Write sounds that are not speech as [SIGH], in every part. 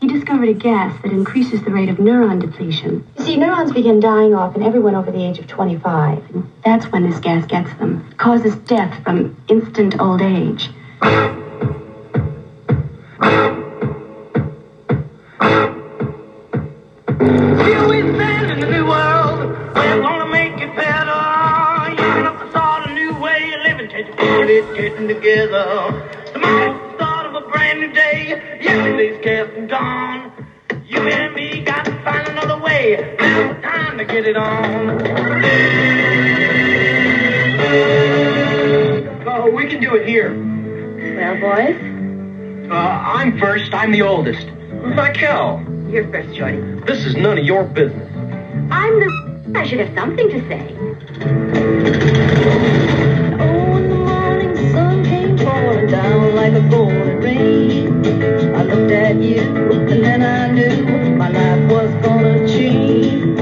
He discovered a gas that increases the rate of neuron depletion. You see, neurons begin dying off in everyone over the age of 25. And that's when this gas gets them. It causes death from instant old age. Here we stand in the new world. We're gonna make it better. Using up the start a new way of living. Take it, getting together. Yesterday's cast and gone. You and me got to find another way. Now's the time to get it on. Oh, we can do it here. Well, boys, Uh, I'm first. I'm the oldest. Michael, you're first, Shorty. this is none of your business. I'm the. I should have something to say. Oh, in the morning, sun came falling down like a golden rain. At you, and then I knew my life was gonna change.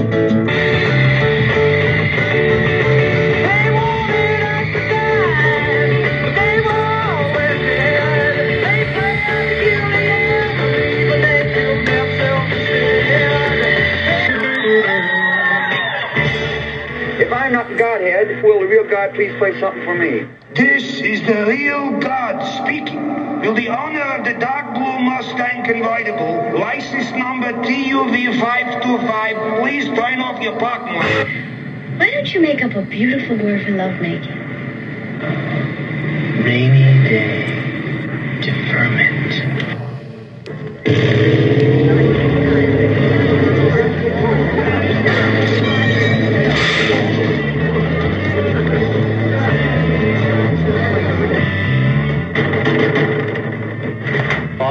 If I'm not the Godhead, will the real God please play something for me? This is the real God speaking. Will the owner of the dark Mustang convertible, license number TUV525, please turn off your parking light? Why don't you make up a beautiful word for lovemaking? Rainy day. Deferment.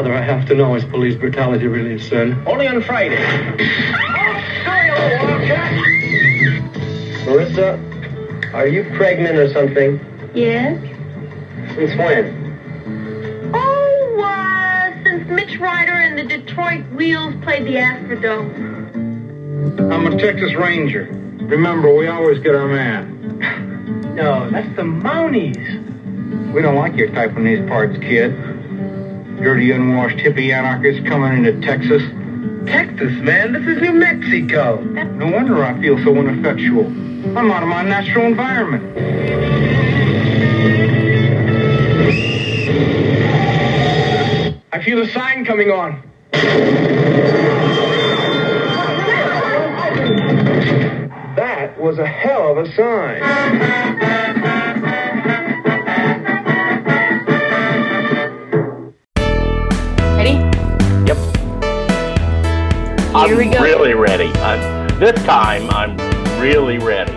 Father, I have to know, is police brutality really a sin? Only on Friday. Marissa, are you pregnant or something? Yes. Since when? Oh, uh, since Mitch Ryder and the Detroit Wheels played the Astrodome. I'm a Texas Ranger. Remember, we always get our man. No, that's the Mounties. We don't like your type in these parts, kid. Dirty, unwashed hippie anarchists coming into Texas. Texas, man. This is New Mexico. No wonder I feel so ineffectual. I'm out of my natural environment. I feel a sign coming on. That was a hell of a sign. Here I'm we go. really ready. I'm, this time, I'm really ready.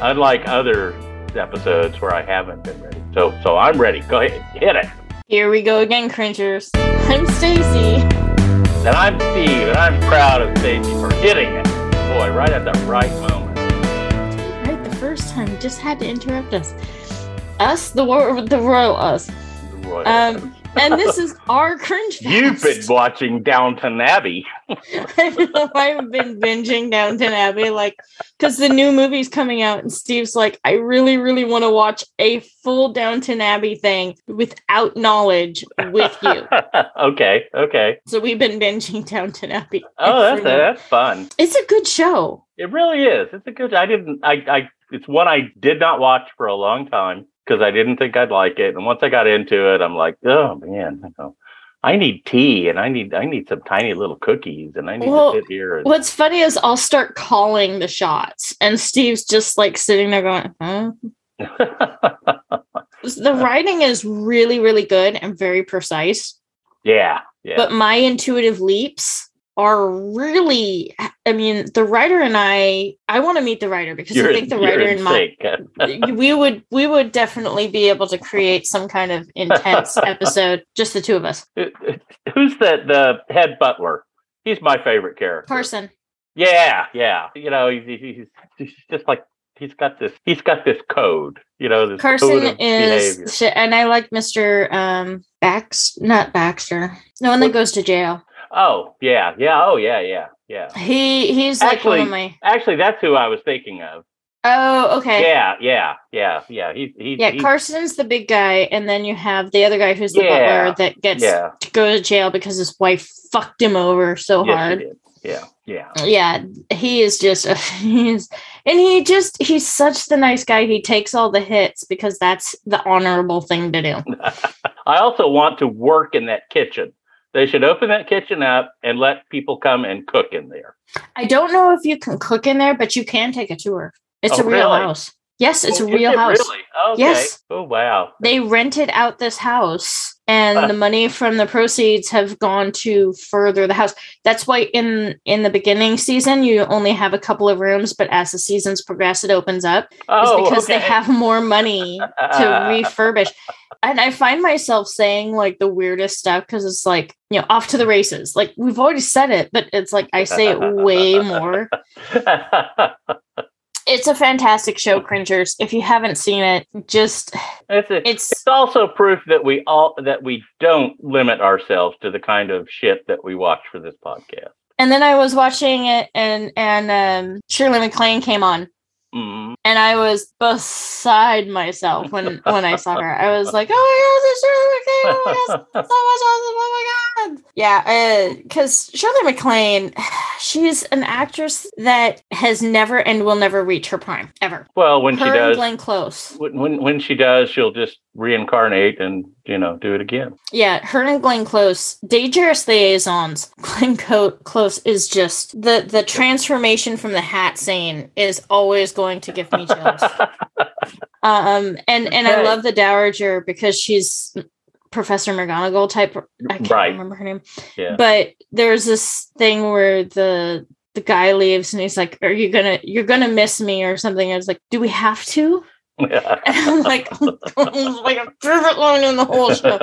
Unlike other episodes where I haven't been ready. So, so I'm ready. Go ahead, hit it. Here we go again, cringers. I'm Stacy. And I'm Steve, and I'm proud of Stacy for hitting it. Boy, right at the right moment. Right the first time, you just had to interrupt us. Us, the wor- the royal us. Roy. Um, and this [LAUGHS] is our cringe. You've been fest. watching Downton Abbey. [LAUGHS] I know I've been binging Downton Abbey, like, because the new movie's coming out, and Steve's like, I really, really want to watch a full Downton Abbey thing without knowledge with you. [LAUGHS] okay, okay. so we've been binging Downton Abbey. Oh, that's that's fun. It's a good show. It really is. It's a good. I didn't. I. I. It's one I did not watch for a long time because I didn't think I'd like it. And once I got into it, I'm like, oh man, you know, I need tea and I need. I need some tiny little cookies and I need Well, to sit here. And, What's funny is I'll start calling the shots, and Steve's just like sitting there going, huh? [LAUGHS] The writing is really, really good and very precise. yeah. Yeah. but my intuitive leaps are really i mean the writer and i i want to meet the writer because You're i think the writer and my we would we would definitely be able to create some kind of intense [LAUGHS] episode just the two of us Who's the the head butler? He's my favorite character. carson Yeah, yeah. You know, he's, he's, he's just like he's got this. He's got this code. You know, this carson is behavior. and i like mr um bax not baxter no one that goes to jail Oh yeah, yeah. Oh yeah, yeah, yeah. he he's like Actually, of my actually, that's who I was thinking of. Oh, okay. Yeah, yeah, yeah, yeah. He, he, Yeah, he- Carson's the big guy, and then you have the other guy who's the Yeah, butler that gets yeah. to go to jail because his wife fucked him over so yes, hard. Yeah, yeah. Yeah, he is just a, [LAUGHS] he's and he just he's such the nice guy. He takes all the hits because that's the honorable thing to do. [LAUGHS] I also want to work in that kitchen. They should open that kitchen up and let people come and cook in there. I don't know if you can cook in there, but you can take a tour. It's Oh, a real really? house. Yes, it's Oh, a real it house. Really? Okay. Yes. Oh wow. They rented out this house and the money from the proceeds have gone to further the house. That's why in in the beginning season you only have a couple of rooms, but as the seasons progress it opens up. It's Oh, because they have more money to [LAUGHS] refurbish. And I find myself saying like the weirdest stuff because it's like, you know, off to the races. Like we've already said it, but it's like I say it way more. [LAUGHS] It's a fantastic show, Cringers. If you haven't seen it, just it's, a, it's it's also proof that we all that we don't limit ourselves to the kind of shit that we watch for this podcast. and then I was watching it and and um Shirley MacLaine came on Mm. and I was beside myself when when I saw her. I was like, "Oh my god, it's Shirley MacLaine! Oh my god, so much awesome! Oh my god!" Yeah, because Shirley MacLaine, she's an actress that has never and will never reach her prime ever. Well, when her she does, Glenn Close. when, when when she does, she'll just reincarnate and you know do it again. Yeah, her and Glenn Close, dangerous liaisons. [LAUGHS] Glenn Close is just the the transformation from the hat scene is always going to give me chills. um, and and I love the Dowager because she's Professor McGonagall type. I can't Right. remember her name, Yeah. but there's this thing where the the guy leaves and he's like, "Are you gonna you're gonna miss me or something?" I was like, "Do we have to?" And [LAUGHS] I'm like, [LAUGHS] like a favorite line in the whole show.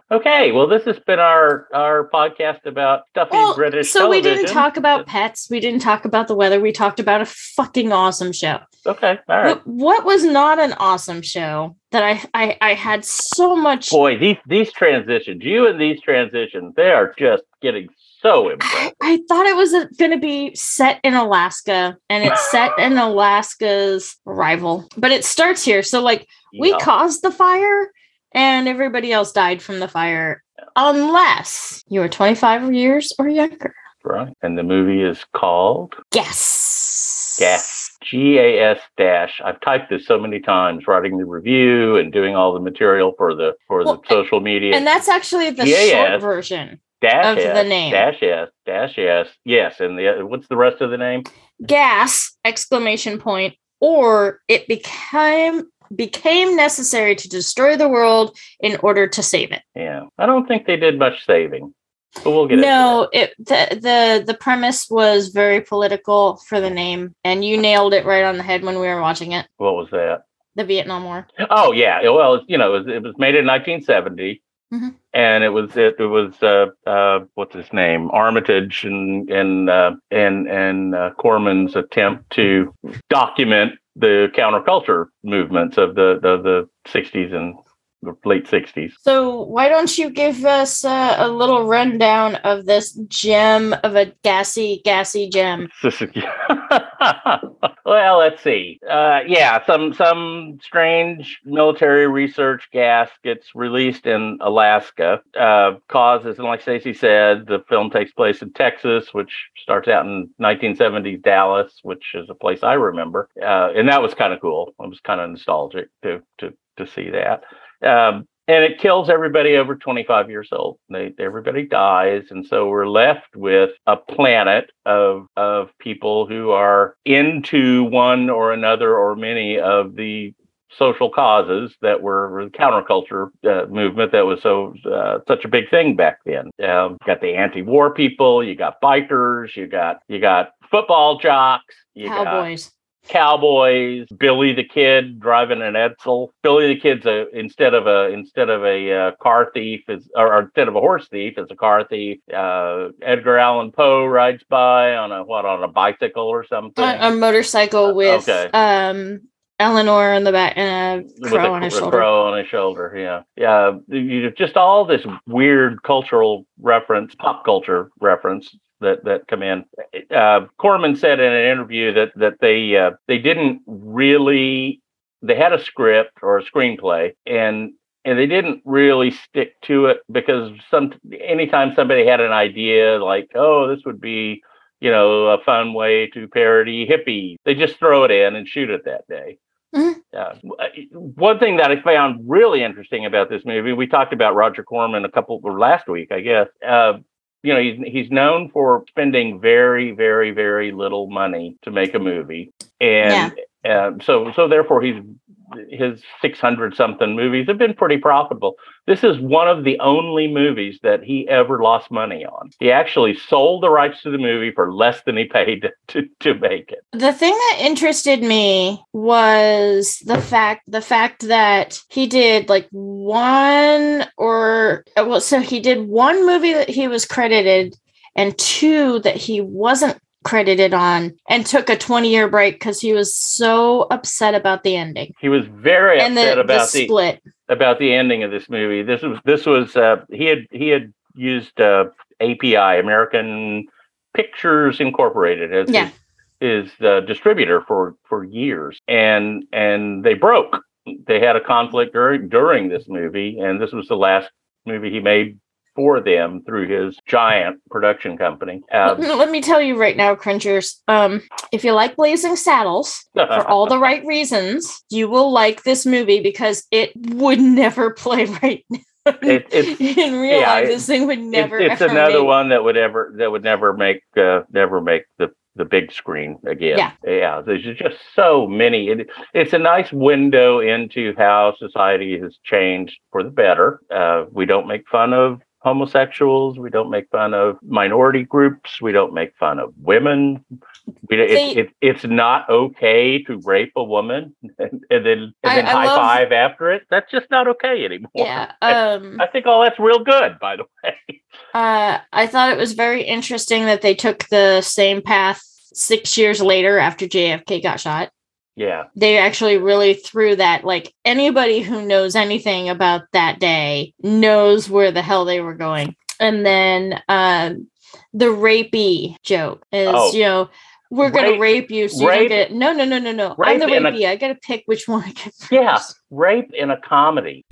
[LAUGHS] okay, well, this has been our our podcast about stuffy Well, British. so we didn't talk about pets. We didn't talk about the weather. We talked about a fucking awesome show. Okay, all right. What, what was not an awesome show that I, I I had so much. Boy, these these transitions, you and these transitions, they are just getting so impressive. I thought it was going to be set in Alaska, and it's set in [GASPS] Alaska's rival, but it starts here. So like we Yeah. caused the fire, and everybody else died from the fire, unless you were 25 years or younger. right, and the movie is called Yes. Gas. G A S dash. I've typed this so many times, writing the review and doing all the material for the for Well, the social media. And that's actually the Yeah, short yeah. version. Dash of S, the name. Dash S. Dash S. Yes, and the what's the rest of the name? Gas exclamation point or it became became necessary to destroy the world in order to save it. Yeah, I don't think they did much saving, but we'll get it. No, it the, the the premise was very political for the name and you nailed it right on the head when we were watching it. what was that. The Vietnam War. Oh yeah, well you know it was, it was made in 1970, Mhm. and it was it, it was uh, uh, what's his name Armitage and and uh, and and uh, Corman's attempt to document the counterculture movements of the the, the 60s and the late 60s. So why don't you give us uh, a little rundown of this gem of a gassy gassy gem? [LAUGHS] [LAUGHS] well, let's see. Uh, yeah, some some strange military research gas gets released in Alaska. Uh, causes, and like Stacey said, the film takes place in Texas, which starts out in 1970s Dallas, which is a place I remember, uh, and that was kind of cool. It was kind of nostalgic to to to see that. Um, and it kills everybody over 25 years old. They, everybody dies, and so we're left with a planet of of people who are into one or another or many of the social causes that were the counterculture uh, movement that was so uh, such a big thing back then. Um, got the anti-war people, you got bikers, you got you got football jocks, you got Cowboys. billy the kid driving an edsel billy the kid's a instead of a instead of a uh, car thief is or, or instead of a horse thief is a car thief uh edgar allan poe rides by on a what on a bicycle or something A, a motorcycle with okay. um Eleanor in the back and a with crow a, on his shoulder. crow on his shoulder yeah yeah you just all this weird cultural reference pop culture reference that that come in. Uh, Corman said in an interview that that they uh, they didn't really they had a script or a screenplay and and they didn't really stick to it because some anytime somebody had an idea like oh this would be you know a fun way to parody hippie they just throw it in and shoot it that day Mhm. uh, one thing that I found really interesting about this movie, we talked about Roger Corman a couple or last week, I guess. Uh, you know, he's he's known for spending very, very, very little money to make a movie, and uh, so so therefore he's his 600 something movies have been pretty profitable. This is one of the only movies that he ever lost money on. He actually sold the rights to the movie for less than he paid [LAUGHS] to, to, make it. The thing that interested me was the fact the fact that he did like one or well so he did one movie that he was credited and two that he wasn't credited on and took a 20 year break because he was so upset about the ending He was very and upset the, the about the split about the ending of this movie. This was this was uh, he had he had used uh, API American Pictures Incorporated as Yeah. his, his uh, distributor for for years, and and they broke. They had a conflict during during this movie, and this was the last movie he made for them through his giant production company. let, Um, me- let me tell you right now cringers um if you like blazing saddles for all the right [LAUGHS] reasons, you will like this movie because it would never play right now. It- it's- [LAUGHS] in real yeah, life, it- this thing would It's- never. it's, ever another make- one that would ever that would never make uh, never make the the big screen again. Yeah. yeah. There's just so many. It, it's a nice window into how society has changed for the better. Uh, we don't make fun of homosexuals. We don't make fun of minority groups. We don't make fun of women. We, it, it, it's not okay to rape a woman [LAUGHS] and, and then and I- then I high love- five after it. That's just not okay anymore. Yeah. Um. [LAUGHS] I think all that's real good, by the way. Uh. I thought it was very interesting that they took the same path six years later after JFK got shot. Yeah. They actually really threw that. Like anybody who knows anything about that day knows where the hell they were going. And then um, the rapey joke is, Oh. you know, we're gonna Rape- rape you, so you rape- don't get no, no, no, no, no. I'm the rapey. I gotta pick which one I get first. Yeah, rape in a comedy.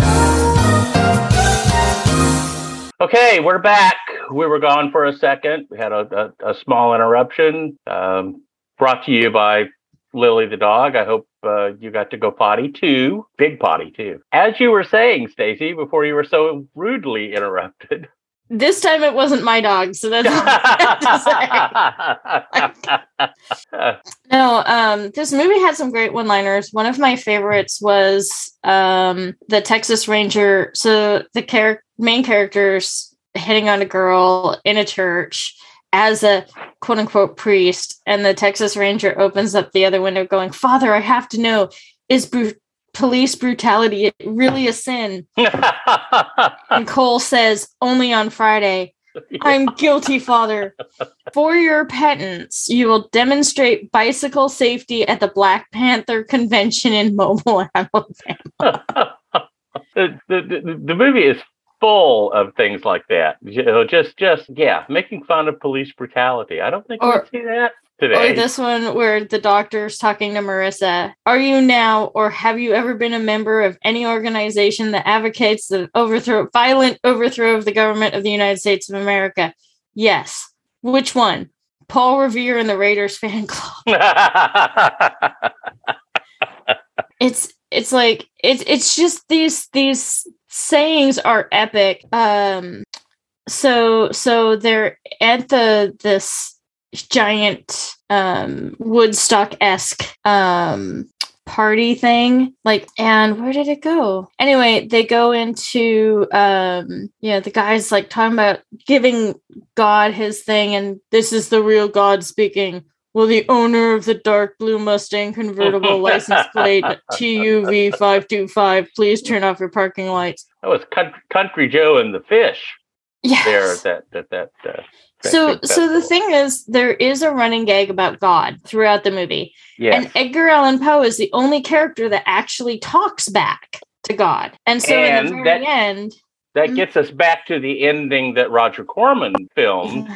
Okay, we're back. We were gone for a second. We had a, a, a small interruption. Um, brought to you by Lily the dog. I hope uh, you got to go potty too. Big potty too. As you were saying, Stacy, before you were so rudely interrupted. This time it wasn't my dog, so that's all I have to [LAUGHS] say. [LAUGHS] No, um, this movie had some great one-liners. One of my favorites was um the Texas Ranger. So the char- main characters hitting on a girl in a church as a quote unquote priest, and the Texas Ranger opens up the other window, going, "Father, I have to know: is bru- police brutality really a sin?" [LAUGHS] And Cole says, "Only on Friday." [LAUGHS] I'm guilty, Father. For your penance, you will demonstrate bicycle safety at the Black Panther convention in Mobile, [LAUGHS] Alabama. the, the, the, the movie is full of things like that. You uh, know, just just yeah, making fun of police brutality. I don't think Or- we see that today. Or this one where the doctor's talking to Marissa. Are you now, or have you ever been a member of any organization that advocates the overthrow, violent overthrow of the government of the United States of America? Yes. Which one? Paul Revere and the Raiders fan club. [LAUGHS] it's it's like it's it's just these these sayings are epic. Um so so they're at the this giant um woodstock-esque um party thing. Like and where did it go? Anyway they go into um yeah the guy's like talking about giving god his thing and this is the real god speaking Will the owner of the dark blue Mustang convertible [LAUGHS] license plate TUV five two five please turn off your parking lights? that was country, Joe and the fish Yes. there. That that that. Uh, that so so the thing is there is a running gag about God throughout the movie. yes. And Edgar Allan Poe is the only character that actually talks back to God. And so in the very that- end that gets us back to the ending that Roger Corman filmed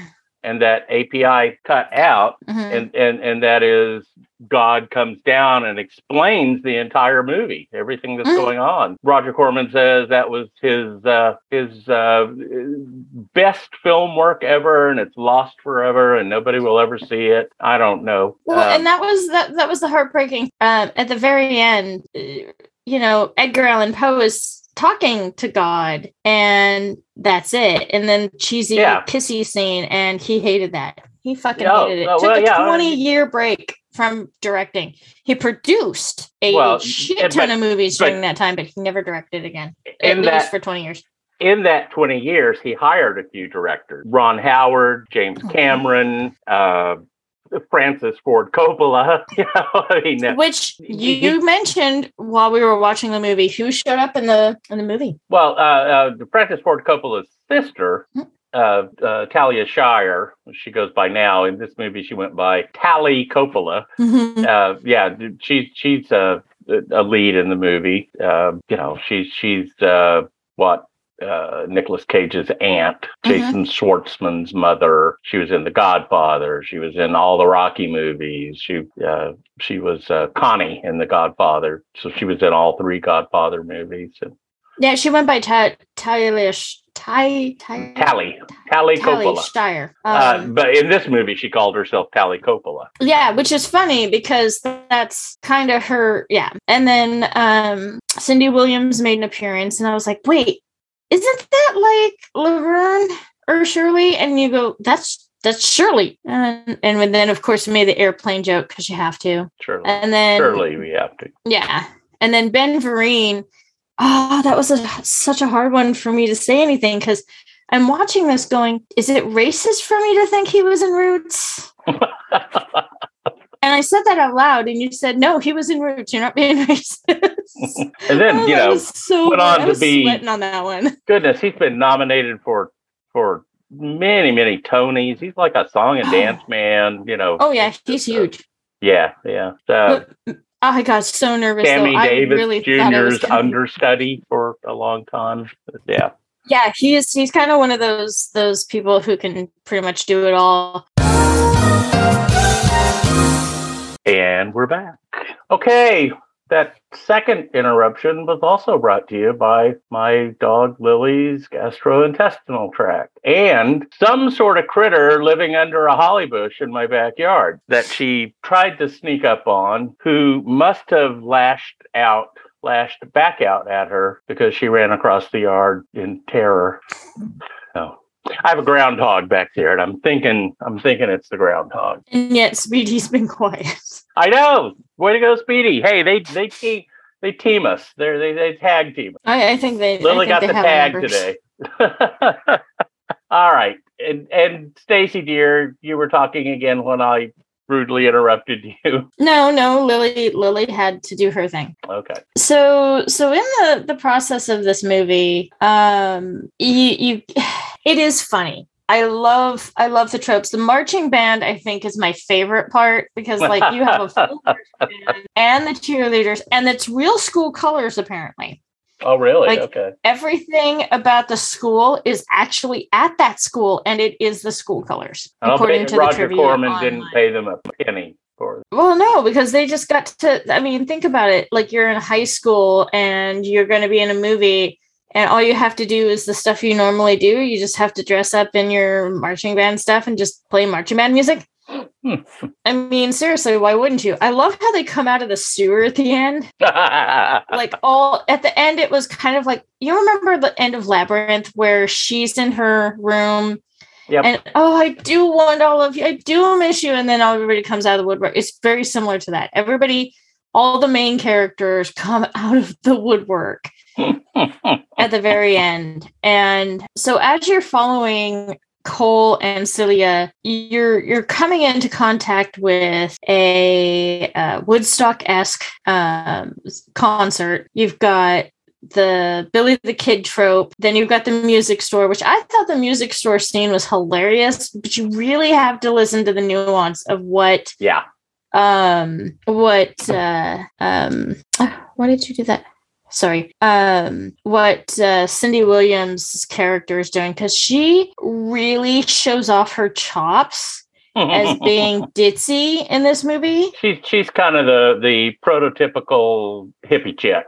and that API cut out, Mhm. and and and that is God comes down and explains the entire movie, everything that's Mm. going on. Roger Corman says that was his uh, his uh, best film work ever, and it's lost forever, and nobody will ever see it. I don't know. Well, Um, and that was that that was the heartbreaking. Um, at the very end, uh, you know, Edgar Allan Poe is talking to God, and that's it. And then cheesy Yeah. pissy scene, and he hated that. He fucking Oh, hated it. Took well, a yeah, I- twenty year break from directing. He produced a Well, shit but- ton of movies during that time, but he never directed again. At in least that for twenty years. in that 20 years, he hired a few directors Ron Howard, James Mhm. Cameron, uh, Francis Ford Coppola. [LAUGHS] You know, I mean, uh, Which you, he- mentioned while we were watching the movie. Who showed up in the in the movie? well, uh, uh, Francis Ford Coppola's sister, Hmm. uh, uh, Talia Shire, she goes by now. In this movie, she went by Tally Coppola. uh, yeah, she's she's a, a lead in the movie. Uh, you know, she's she's uh, what uh, Nicolas Cage's aunt, Jason Schwartzman's mother. She was in The Godfather. She was in all the Rocky movies. She uh, she was uh, Connie in The Godfather. So she was in all three Godfather movies. And Yeah, she went by Ta- Talia Sh- Ty Ty Tally Tally Tally Coppola. Shire. Uh, Um, but in this movie, she called herself Tally Coppola. yeah, which is funny because that's kind of her. Yeah, and then um, Cindy Williams made an appearance, and I was like, wait, isn't that like Laverne or Shirley? And you go, that's that's Shirley, and and then of course we made the airplane joke because you have to, Surely, and then surely we have to. Yeah. And then Ben Vereen, oh, that was a, such a hard one for me to say anything because I'm watching this going, is it racist for me to think he was in Roots? [LAUGHS] And I said that out loud, and you said, no, he was in Roots. You're not being racist. [LAUGHS] and then Oh, you know, so went on I to be- sweating on that one. [LAUGHS] goodness, he's been nominated for for many, many Tonys. He's like a song and [SIGHS] dance man, you know. Oh, yeah, he's uh, huge. Yeah, yeah. So But I got so nervous. Sammy though. I Davis really it was Jr.'s understudy for a long time. Yeah. Yeah, he is. He's kind of one of those those people who can pretty much do it all. And we're back. Okay. That second interruption was also brought to you by my dog Lily's gastrointestinal tract and some sort of critter living under a holly bush in my backyard that she tried to sneak up on, who must have lashed out, lashed back out at her because she ran across the yard in terror. So I have a groundhog back there, and I'm thinking, I'm thinking it's the groundhog. And yet Speedy's been quiet. I know. Way to go, Speedy. Hey, they they team they team us. They're, they they tag team. us. I, I think they. Lily think got they the tag numbers. today. [LAUGHS] All right, and and Stacy dear, you were talking again when I rudely interrupted you. [LAUGHS] No, no, Lily Lily had to do her thing. Okay. So so in the the process of this movie, um you you it is funny. I love I love the tropes. The marching band I think is my favorite part because like you have a [LAUGHS] full band and the cheerleaders and it's real school colors apparently. Oh, really? Like- okay. Everything about the school is actually at that school and it is the school colors I don't according to the Roger trivia Corman didn't pay them a penny for. Well, no, because they just got to. I mean, think about it. Like you're in high school and you're going to be in a movie, and all you have to do is the stuff you normally do. You just have to dress up in your marching band stuff and just play marching band music. [LAUGHS] I mean, seriously, why wouldn't you? I love how they come out of the sewer at the end. [LAUGHS] Like all at the end, it was kind of like you remember the end of Labyrinth where she's in her room Yep. and oh, I do want all of you. I do miss you. And then everybody comes out of the woodwork. It's very similar to that. Everybody, all the main characters come [LAUGHS] out of the woodwork at the very [LAUGHS] end. And so as you're following Cole and Celia, you're you're coming into contact with a uh, Woodstock-esque um, concert. You've got the Billy the Kid trope. Then you've got the music store, which I thought the music store scene was hilarious, but you really have to listen to the nuance of what yeah. Um what uh um [SIGHS] why did you do that? sorry, um, what uh, Cindy Williams' character is doing because she really shows off her chops as [LAUGHS] being ditzy in this movie. she's she's kind of the the prototypical hippie chick.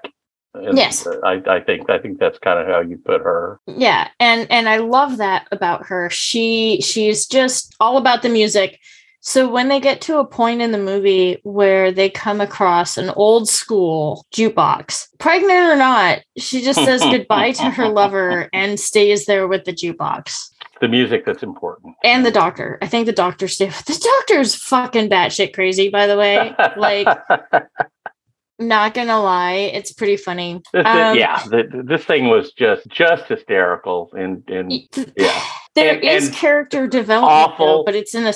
Yes. I, I think I think that's kind of how you put her. Yeah, and and I love that about her. She she's just all about the music. So when they get to a point in the movie where they come across an old school jukebox, pregnant or not, she just says [LAUGHS] goodbye to her lover and stays there with the jukebox. The music that's important. And the doctor. I think the doctor the doctor's fucking batshit crazy, by the way. Like, [LAUGHS] not gonna lie, it's pretty funny. This, Um, yeah, the, this thing was just just hysterical, and and yeah, There And- is and character development, though, awful. but it's in a.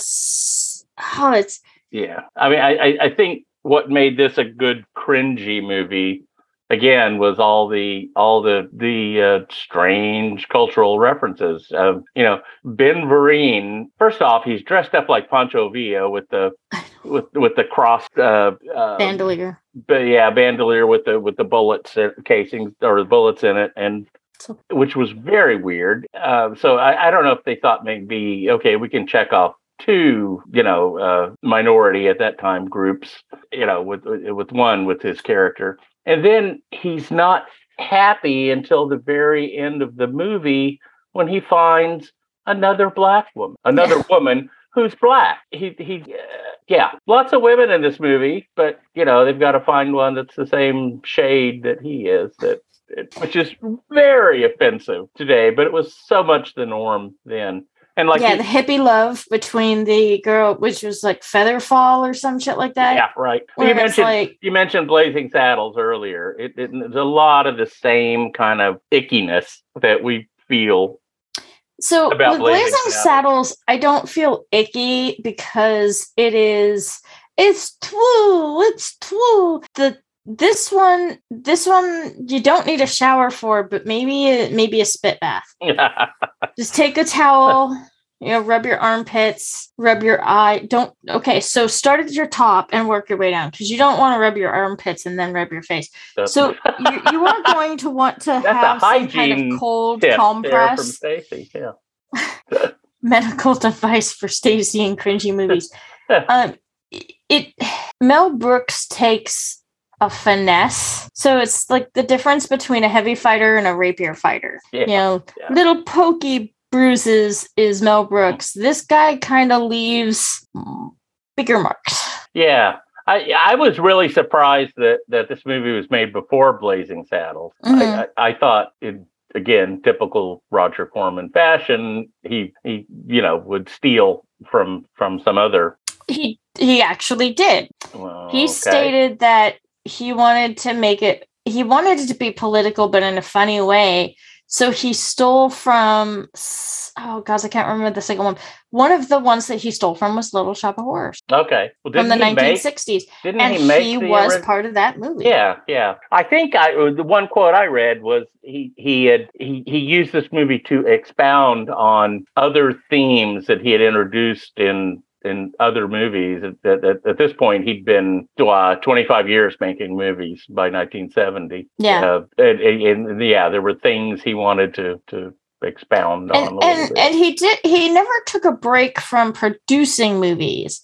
Oh, it's yeah. I mean, I I- think what made this a good cringy movie again was all the all the the uh, strange cultural references. of you know, Ben Vereen. First off, he's dressed up like Pancho Villa with the with with the crossed uh, uh, bandolier. but yeah, bandolier with the with the bullets casings or the bullets in it, and So- which was very weird. Uh, so I, I don't know if they thought maybe okay, we can check off two, you know, uh, minority at that time groups, you know, with with one with his character, and then he's not happy until the very end of the movie when he finds another black woman, another [LAUGHS] woman who's black. He he uh, yeah, lots of women in this movie, but you know, they've got to find one that's the same shade that he is that it, which is very offensive today, but it was so much the norm then. And like yeah, you- the hippie love between the girl, which was like Featherfall or some shit like that. yeah, right. where You mentioned like, you mentioned Blazing Saddles earlier. It, it, there's a lot of the same kind of ickiness that we feel. so about with Blazing Blazing Saddles. Saddles, I don't feel icky because it is it's true, it's true. The this one, this one, you don't need a shower for, but maybe maybe a spit bath. [LAUGHS] Just take a towel, you know, rub your armpits, rub your eye. Don't okay. So start at your top and work your way down because you don't want to rub your armpits and then rub your face. So you, you are going to want to [LAUGHS] That's have some kind of cold from Stacy. Yeah. [LAUGHS] medical device for Stacy and cringy movies. um, it Mel Brooks takes a finesse, so it's like the difference between a heavy fighter and a rapier fighter. Yeah, You know, yeah. little pokey bruises is Mel Brooks. This guy kind of leaves bigger marks. Yeah. I, I was really surprised that, that this movie was made before Blazing Saddles. Mhm. I, I, I thought it again typical Roger Corman fashion. He he you know would steal from from some other. He he actually did. well, He okay. stated that he wanted to make it he wanted it to be political but in a funny way. So he stole from oh gosh i can't remember the second one. One of the ones that he stole from was little shop of horrors. Okay. Well, from the didn't he make- 1960s Didn't and he make he was part of that movie. Yeah, yeah. I think I uh, the one quote I read was he he had he he used this movie to expound on other themes that he had introduced in in other movies. At, at, at this point, he'd been uh, 25 years making movies by 1970. Yeah. Uh, and, and, and yeah, there were things he wanted to to expound on a and little and, bit. and he did he never took a break from producing movies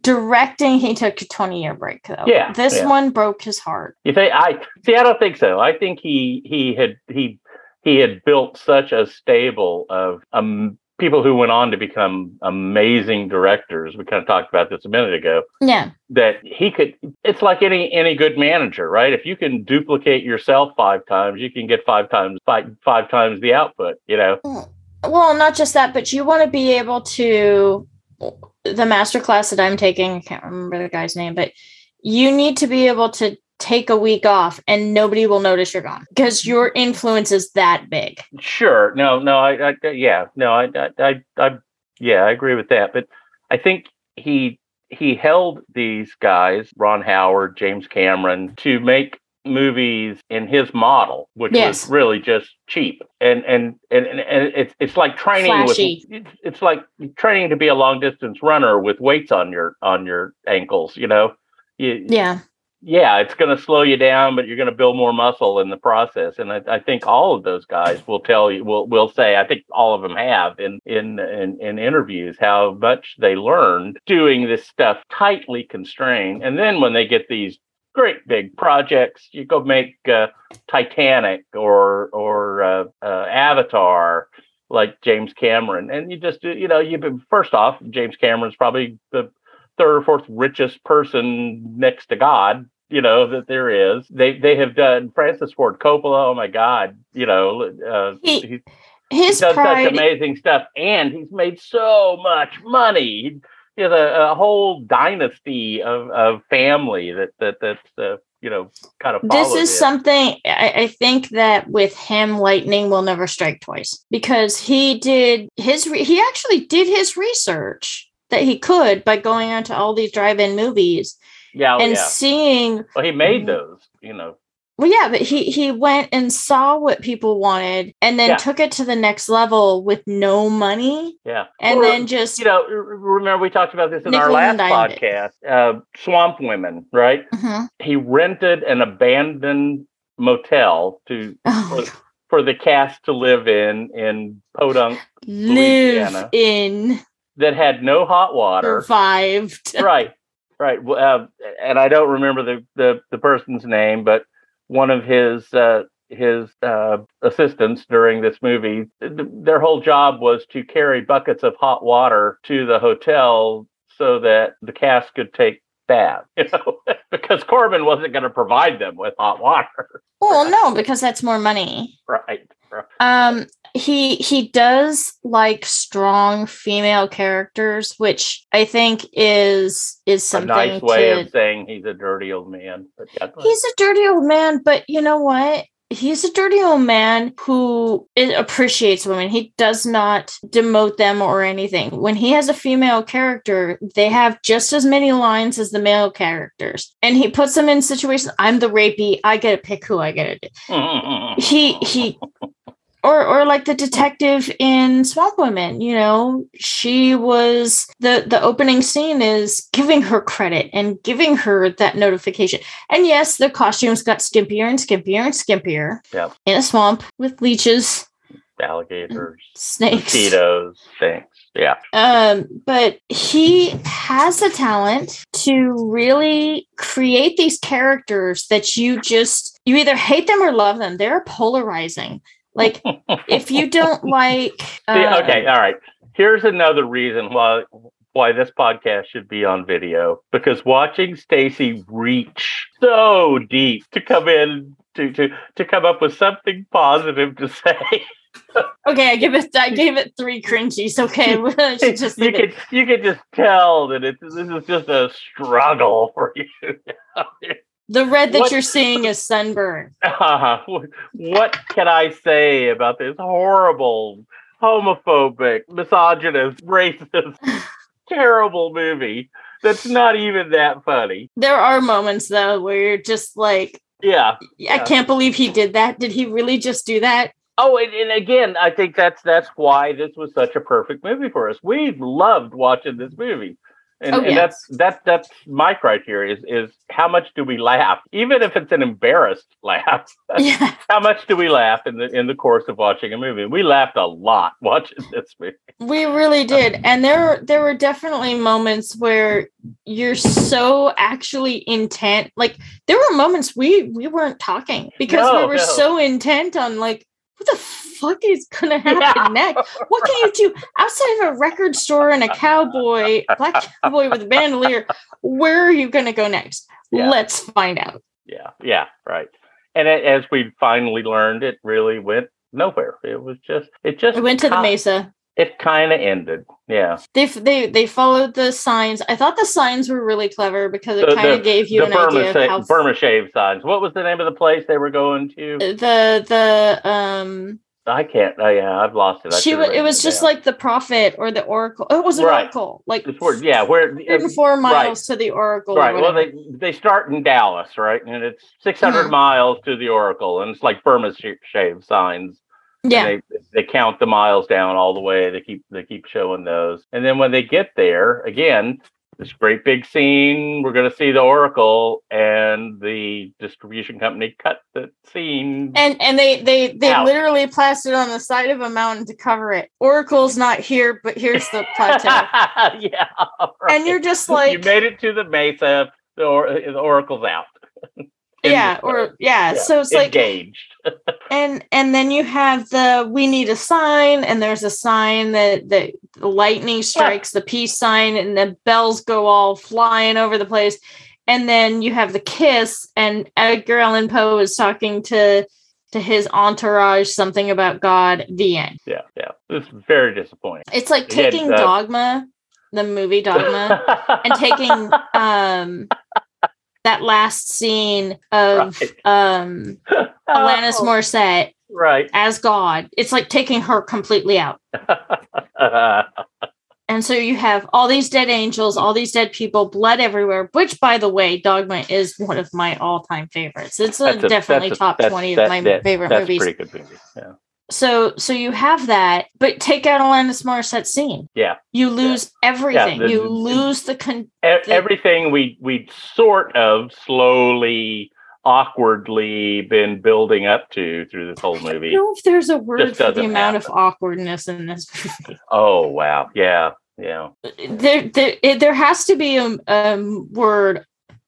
directing he took a 20 year break though Yeah, this yeah. one broke his heart You think I see? I don't think so. I think he he had he he had built such a stable of um people who went on to become amazing directors. We kind of talked about this a minute ago. yeah That he could. It's like any any good manager, right? If you can duplicate yourself five times, you can get five times five five times the output. You know. well not just that but you want to be able to the master class that i'm taking i can't remember the guy's name but you need to be able to take a week off and nobody will notice you're gone because your influence is that big Sure. No. No. I. I yeah. No. I, I. I. I. Yeah. I agree with that. But I think he he held these guys, Ron Howard, James Cameron, to make movies in his model, which Yes. was really just cheap. And and and, and, it's it's like training Flashy. with it's- it's like training to be a long distance runner with weights on your on your ankles. You know. You, yeah yeah, it's going to slow you down, but you're going to build more muscle in the process. And I, I think all of those guys will tell you, will will say, I think all of them have in in in, in interviews how much they learned doing this stuff tightly constrained. And then when they get these great big projects, you go make uh, Titanic or or uh, uh, Avatar like James Cameron, and you just you know you first off, James Cameron's probably the third or fourth richest person next to God, you know, that there is. They they have done Francis Ford Coppola. Oh my God, you know, uh, He- he, His he does pride. such amazing stuff, and he's made so much money. He has a, a whole dynasty of, of family that that that's uh, you know kind of this is him. something I, I think that with him lightning will never strike twice because he did his re- he actually did his research that he could by going on to all these drive-in movies yeah, oh, and yeah. seeing Well, he made those, you know. well yeah but he he went and saw what people wanted and then Yeah. took it to the next level with no money Yeah, and then just you know, remember we talked about this in our last podcast. Uh, Swamp Women, right? Mhm. He rented an abandoned motel to Oh for, for the cast to live in in Podunk live Louisiana. in that had no hot water. survived right, right. Well, Uh, and I don't remember the, the the person's name, but one of his uh, his uh, assistants during this movie, th- their whole job was to carry buckets of hot water to the hotel so that the cast could take baths. [LAUGHS] You know, because Corman wasn't going to provide them with hot water. well no because that's more money Right. right. Um, he he does like strong female characters, which I think is is A something nice way to. of saying he's a dirty old man. But yeah. He's a dirty old man, but you know what? He's a dirty old man who appreciates women. He does not demote them or anything. When he has a female character, they have just as many lines as the male characters, and he puts them in situations. I'm the rapey. I get to pick who I get to Do. [LAUGHS] he he or or like the detective in swamp women you know? She was the the opening scene is giving her credit and giving her that notification. And yes the costumes got skimpier and skimpier and skimpier. Yep. in a swamp with leeches. Alligators, snakes. Mosquitoes, things. Yeah. um but he has the talent to really create these characters that you just you either hate them or love them. They're polarizing like if you don't [LAUGHS] like See, uh, okay, all right. Here's another reason why why this podcast should be on video because watching Stacy reach so deep to come in to to to come up with something positive to say. [LAUGHS] okay i give it i gave it three cringies okay [LAUGHS] just you could you could just tell that it's this is just a struggle for you. The red that What- you're seeing is sunburn [LAUGHS] Uh, what can I say about this horrible, homophobic, misogynist, racist, [LAUGHS] terrible movie that's not even that funny? there are moments though where you're just like Yeah. i Yeah. can't believe he did that did he really just do that Oh, and, and again, I think that's that's why this was such a perfect movie for us. We loved watching this movie. And, Oh, and that's that's that's my criteria is is how much do we laugh, even if it's an embarrassed [LAUGHS] laugh. yeah how much do we laugh in the in the course of watching a movie? We laughed a lot [LAUGHS] watching this movie. We really did. And there there were definitely moments where you're so actually intent. Like there were moments we we weren't talking because we were no. so intent on like what the fuck is gonna [LAUGHS] happen Yeah. next? What can you do outside of a record store and a [LAUGHS] cowboy, black cowboy with a bandolier? Where are you gonna go next? Yeah. Let's find out. Yeah, yeah, right. And a- as we finally learned, it really went nowhere. It was just it just I went to the mesa. It kind of ended. Yeah, They they they followed the signs. I thought the signs were really clever because it kind of gave you the an Burma, idea of how Burma shave signs. What was the name of the place they were going to? the the um I can't. Oh yeah, I've lost it. I she was it was just like the prophet or the oracle oh, it was an Right. oracle like where, yeah, where 104 miles to the oracle or Right. Well, they they start in Dallas, right, and it's 600 Mhm. miles to the Oracle, and it's like Burma shave signs. Yeah they they count the miles down all the way. They keep they keep showing those, and then when they get there again, this great big scene. We're going to see the Oracle, and the distribution company cut the scene. And and they they they Out. literally plastered on the side of a mountain to cover it. Oracle's not here, but here's the plateau. [LAUGHS] yeah, and you're just like you made it to the mesa. The, or, the Oracle's out. [LAUGHS] Yeah, or yeah. yeah, So it's like engaged. [LAUGHS] and and then you have the we need a sign and there's a sign that that the lightning strikes the peace sign and the bells go all flying over the place and then you have the kiss and edgar allan poe is talking to to his entourage something about god the end yeah, yeah. It's very disappointing. it's like had, taking uh, dogma the movie dogma and taking [LAUGHS] um that last scene of Right. um [LAUGHS] alanis Oh, morissette Right. as God. It's like taking her completely out. [LAUGHS] And so you have all these dead angels, all these dead people, blood everywhere, which by the way, Dogma is one of my all-time favorites. It's a, a- definitely a- top that's- 20 that- of my that- favorite that's movies. pretty good movie. Yeah. So so you have that, but take out Alanis Morissette scene. Yeah. You lose everything. the- you lose the con- E- everything we we sort of slowly awkwardly been building up to through this whole I don't movie. know if there's a word Just for the amount of awkwardness in this movie. [LAUGHS] Oh wow. Yeah. Yeah. Uh, there there, it, there has to be a, a word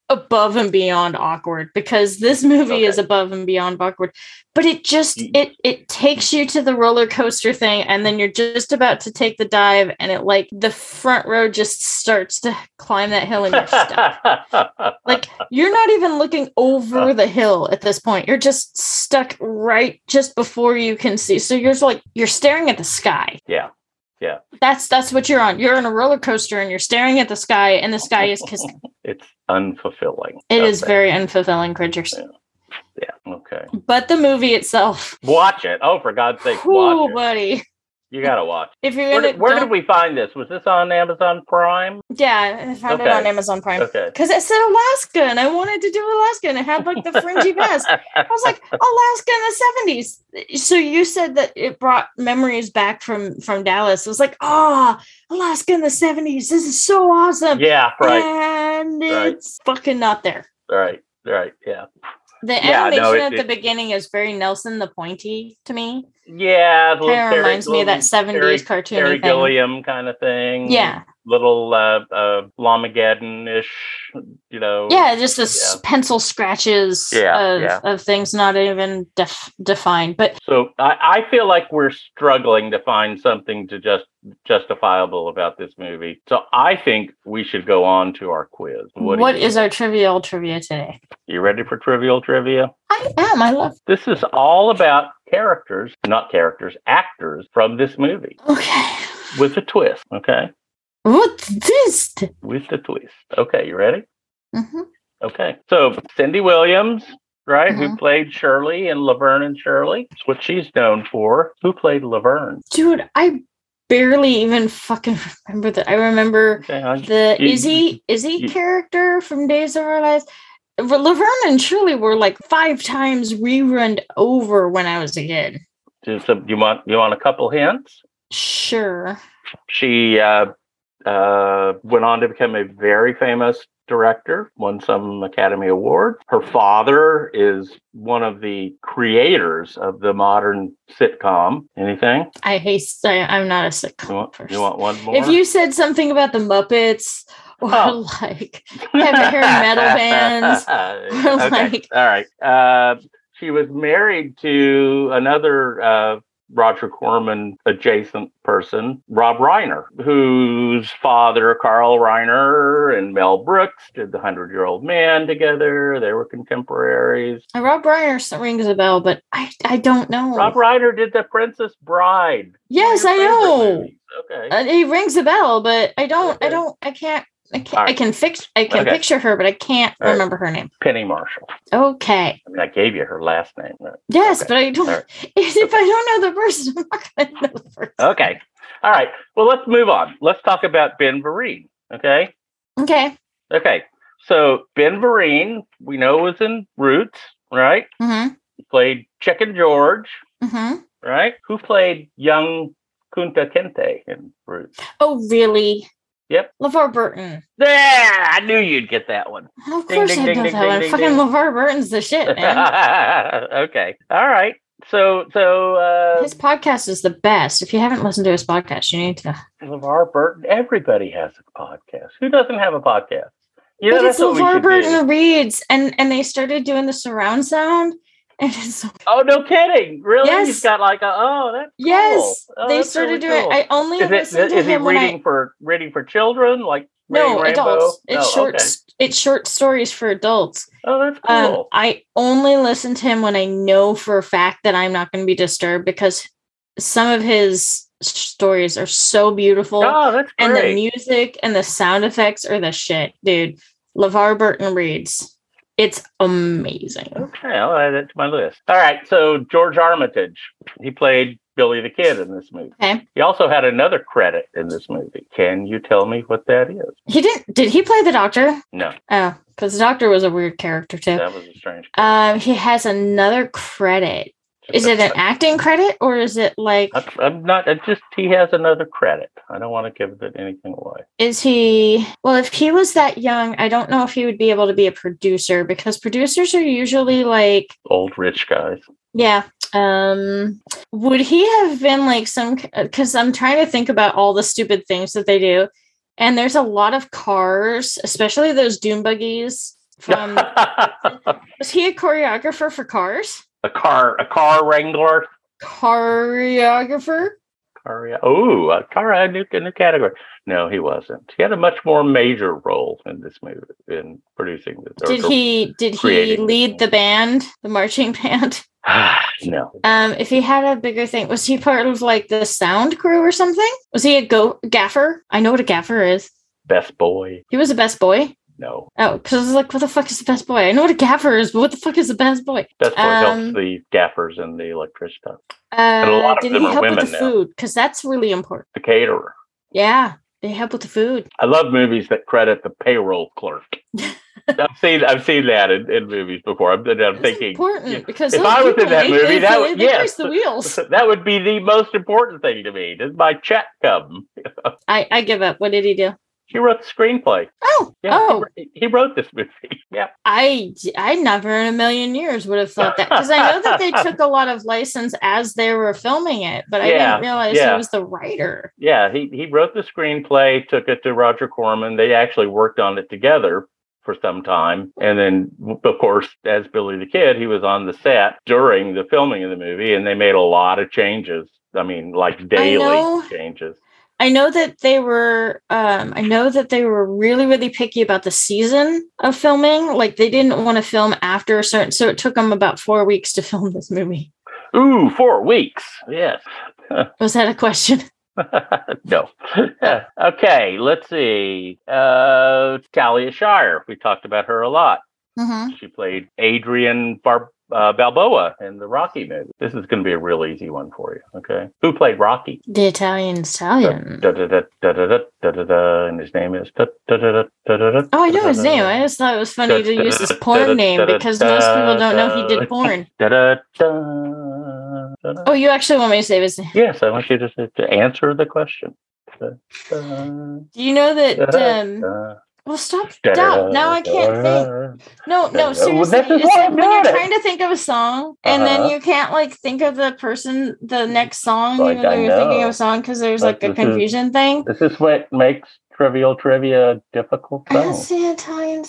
above and beyond awkward because this movie is above and beyond awkward but it just mm. it it takes you to the roller coaster thing and then you're just about to take the dive and it like the front row just starts to climb that hill and you're stuck. [LAUGHS] Like you're not even looking over uh. the hill at this point. You're just stuck right just before you can see. So you're just like you're staring at the sky. Yeah. That's that's what you're on you're on a roller coaster and you're staring at the sky and the sky is kissing [LAUGHS] It's unfulfilling. it is Okay. very unfulfilling creatures Yeah. Okay. but the movie itself Watch it. Oh, for God's sake, oh watch it. buddy You gotta watch. if you're Where, gonna did, where did we find this? Was this on Amazon Prime? yeah i found it on amazon prime Okay. because it said alaska and i wanted to do alaska and it had like the fringy vest [LAUGHS] I was like, Alaska in the seventies. So you said that it brought memories back from from Dallas. It was like, oh, Alaska in the seventies. This is so awesome. yeah. Right. And Right. it's fucking not there. Right. Right. Yeah. The Yeah, animation no, it- at the it- beginning is very Nilsson the Pointy to me. Yeah. little Kind of Terry- reminds me of that seventies Terry- cartoony Terry thing. Gilliam kind of thing. Yeah, Little uh, uh, Lamageddon ish, you know. yeah, just the Yeah. pencil scratches Yeah, of, yeah. of things not even def- defined. But So I, I feel like we're struggling to find something to just justifiable about this movie. So I think we should go on to our quiz. what, do what you is our trivial trivia today? You ready for trivial trivia? I am. I love. This is all about characters, not characters, actors from this movie Okay. with a twist. Okay. What's this? With the twist. Okay. You ready? hmm Okay. So Cindy Williams, right, who Mhm. played Shirley in Laverne and Shirley. It's what she's known for. Who played Laverne? Dude, I barely even fucking remember that. I remember Okay. I- the You- Izzy Izzy you- character from Days of Our Lives. Laverne and Shirley were like five times rerun over when I was a kid. do some, you want you want a couple hints? Sure. She uh, uh, went on to become a very famous director, won some Academy Awards. Her father is one of the creators of the modern sitcom. Anything? I hate. I, I'm not a sitcom You want, person. you want one more? If you said something about the Muppets or Oh. [LAUGHS] like heavy hair metal bands, [LAUGHS] okay. [LAUGHS] like- All right. Uh, she was married to another uh, Roger Corman adjacent person, Rob Reiner, whose father, Carl Reiner, and Mel Brooks did The Hundred Year Old Man together. They were contemporaries. Rob Reiner rings a bell, but I I don't know. Rob Reiner did The Princess Bride. yes, I of your favorite know. movies. Okay. Uh, he rings a bell, but I don't. I don't. I can't. I can't. All I can fix. I can Okay. picture her, but I can't right. remember her name. Penny Marshall. Okay. I mean, I gave you her last name. but- Yes, Okay. but I don't. Right. [LAUGHS] If I don't know the person, I'm not going to know the person. Okay. All right. Well, let's move on. Let's talk about Ben Vereen. Okay. Okay. Okay. So Ben Vereen, we know was in Roots, right? Mm-hmm. He played Chicken George, Mm-hmm. right? Who played young Kunta Kinte in Roots? Oh, really? Yep. LeVar Burton. There, I knew you'd get that one. Of Ding, course ding, I ding, know that one. Fucking. LeVar Burton's the shit, [LAUGHS] man. okay. All right. So, so uh, his podcast is the best. If you haven't listened to his podcast, you need to. LeVar Burton. Everybody has a podcast. Who doesn't have a podcast? You know, but it's LeVar should do. Burton reads, and and they started doing the surround sound, [LAUGHS] and it's so Oh no, kidding! Really? Yes. He's got like a oh, that's cool. yes, Oh, they started really doing. cool. it. I only Is listened it to is he him when reading I for reading for children like no Rainbow? adults. It's Oh, short. okay. It's short stories for adults. Oh, that's Um, cool. I only listen to him when I know for a fact that I'm not going to be disturbed because some of his stories are so beautiful. oh, that's great. and the music and the sound effects are the shit, dude. LeVar Burton reads. It's amazing. Okay, I'll add that to my list. All right, so George Armitage, he played Billy the Kid in this movie. Okay. He also had another credit in this movie. Can you tell me what that is? He didn't did he play the doctor? No, Oh, because the doctor was a weird character too. that was a strange. Um, he has another credit. Is it an acting credit or is it like I'm- not. Just he has another credit. I don't want to give it anything away. is he well if he was that young, I don't know if he would be able to be a producer because producers are usually like Old rich guys. Yeah. Um would he have been like some cuz I'm trying to think about all the stupid things that they do and there's a lot of cars, especially those dune buggies from [LAUGHS] was he a choreographer for cars? A car, a car wrangler. Choreographer? Car, oh, a car, a new, a new category. No, he wasn't. He had a much more major role in this movie in producing this. Did he did he lead the band, the marching [LAUGHS] band? [SIGHS] no, Um if he had a bigger thing, was he part of like the sound crew or something? Was he a go gaffer? I know what a gaffer is. best boy. He was a best boy. No, Oh, because I was like, what the fuck is the best boy? I know what a gaffer is, but what the fuck is the best boy? best boy Um, helps the gaffers and the electrician, Uh, a lot of did them he are help with women the now. food? Because that's really important. the caterer. Yeah, they help with the food. I love movies that credit the payroll clerk. [LAUGHS] I've seen I've seen that in, in movies before. I'm, I'm thinking important yeah, because if I was in that they- movie, they, that they, would- yes. the wheels. [LAUGHS] that would be the most important thing to me. Does my check come? [LAUGHS] I, I give up. What did he do? He wrote the screenplay. Oh, Yeah, oh, he, he wrote this movie. [LAUGHS] Yeah, I I never in a million years would have thought that because I know that they took a lot of license as they were filming it, but I Yeah, didn't realize yeah. he was the writer. yeah. He he wrote the screenplay, took it to Roger Corman. They actually worked on it together for some time, and then of course, as Billy the Kid, he was on the set during the filming of the movie, and they made a lot of changes. I mean, like daily changes. I know that they were um I know that they were really really picky about the season of filming. Like they didn't want to film after a certain so it took them about 4 weeks to [LAUGHS] film this movie. Ooh, four weeks. Yes. [LAUGHS] Was that a question? [LAUGHS] no. okay, let's see. Uh, Talia Shire. We talked about her a lot. Mm-hmm. She played Adrian Bar- uh, Balboa in the Rocky movie. This is going to be a real easy one for you. Okay. Who played Rocky? The Italian stallion. Da, da, da, da, da, da, da, da, da, and his name is. Da, da, da, da, da, da, Oh, I know his name. I just thought it was funny to use his porn name because most people don't know he did porn. da, da, da. Oh, you actually want me to say his name? Yes, I want you to, to answer the question. Do you know that? Um, well, stop, stop. Now I can't think. No, Well, no, seriously. is why like I'm when you're trying to think of a song and Uh-huh. then you can't like think of the person, the next song, Like, even though you're thinking of a song because there's Like, like a this is- confusion thing. This is what makes trivial trivia difficult. though. That's the Italian.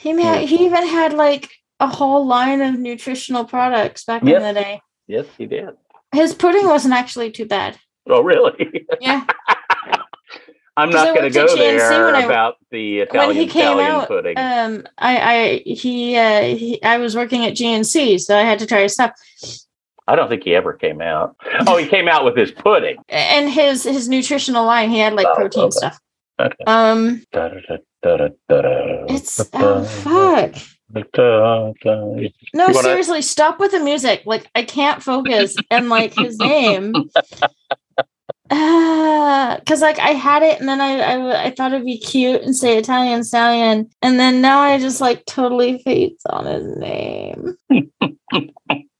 He made, he even had like a whole line of nutritional products back Yes. in the day. Yes, he did. His pudding wasn't actually too bad. Oh, really? Yeah. [LAUGHS] I'm not going to go there I- about the when he came out, pudding. um, I, I, he, uh, he, I was working at GNC, so I had to try his stuff. I don't think he ever came out. Oh, he came out with his pudding. And his his nutritional line, he had like Oh, protein stuff. Okay. Um, Da-da-da-da-da-da. it's oh fuck. No, seriously, stop with the music. Like I can't focus and like his name. Uh, cause like I had it and then I, I I thought it'd be cute and say Italian stallion and then now I just like totally fates on his name. [LAUGHS]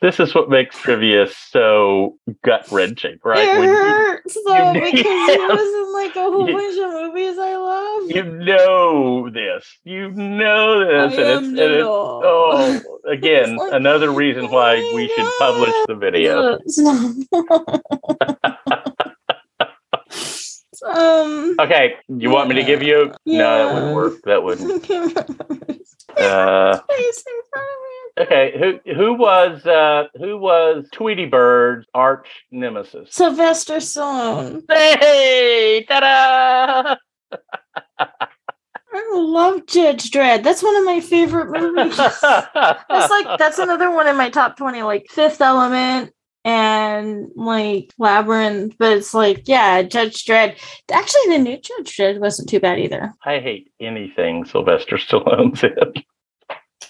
This is what makes trivia so gut wrenching, right? It When you- hurts though you- [LAUGHS] because he was in like a whole You- bunch of movies I love. you know this. You know this. I and it's, and it's oh [LAUGHS] again, like, another reason why we should publish the video. [LAUGHS] Um. Okay, you want me to give you? No, that wouldn't work. That wouldn't. Uh, in front of me. okay, who who was uh who was Tweety Bird's arch nemesis? Sylvester Stallone. Hey, ta-da! I love Judge Dredd. That's one of my favorite movies. That's like that's [LAUGHS] another one in my top twenty, like Fifth Element and like Labyrinth. But it's like, yeah, Judge Dredd. Actually, the new Judge Dredd wasn't too bad either. I hate anything Sylvester Stallone's in.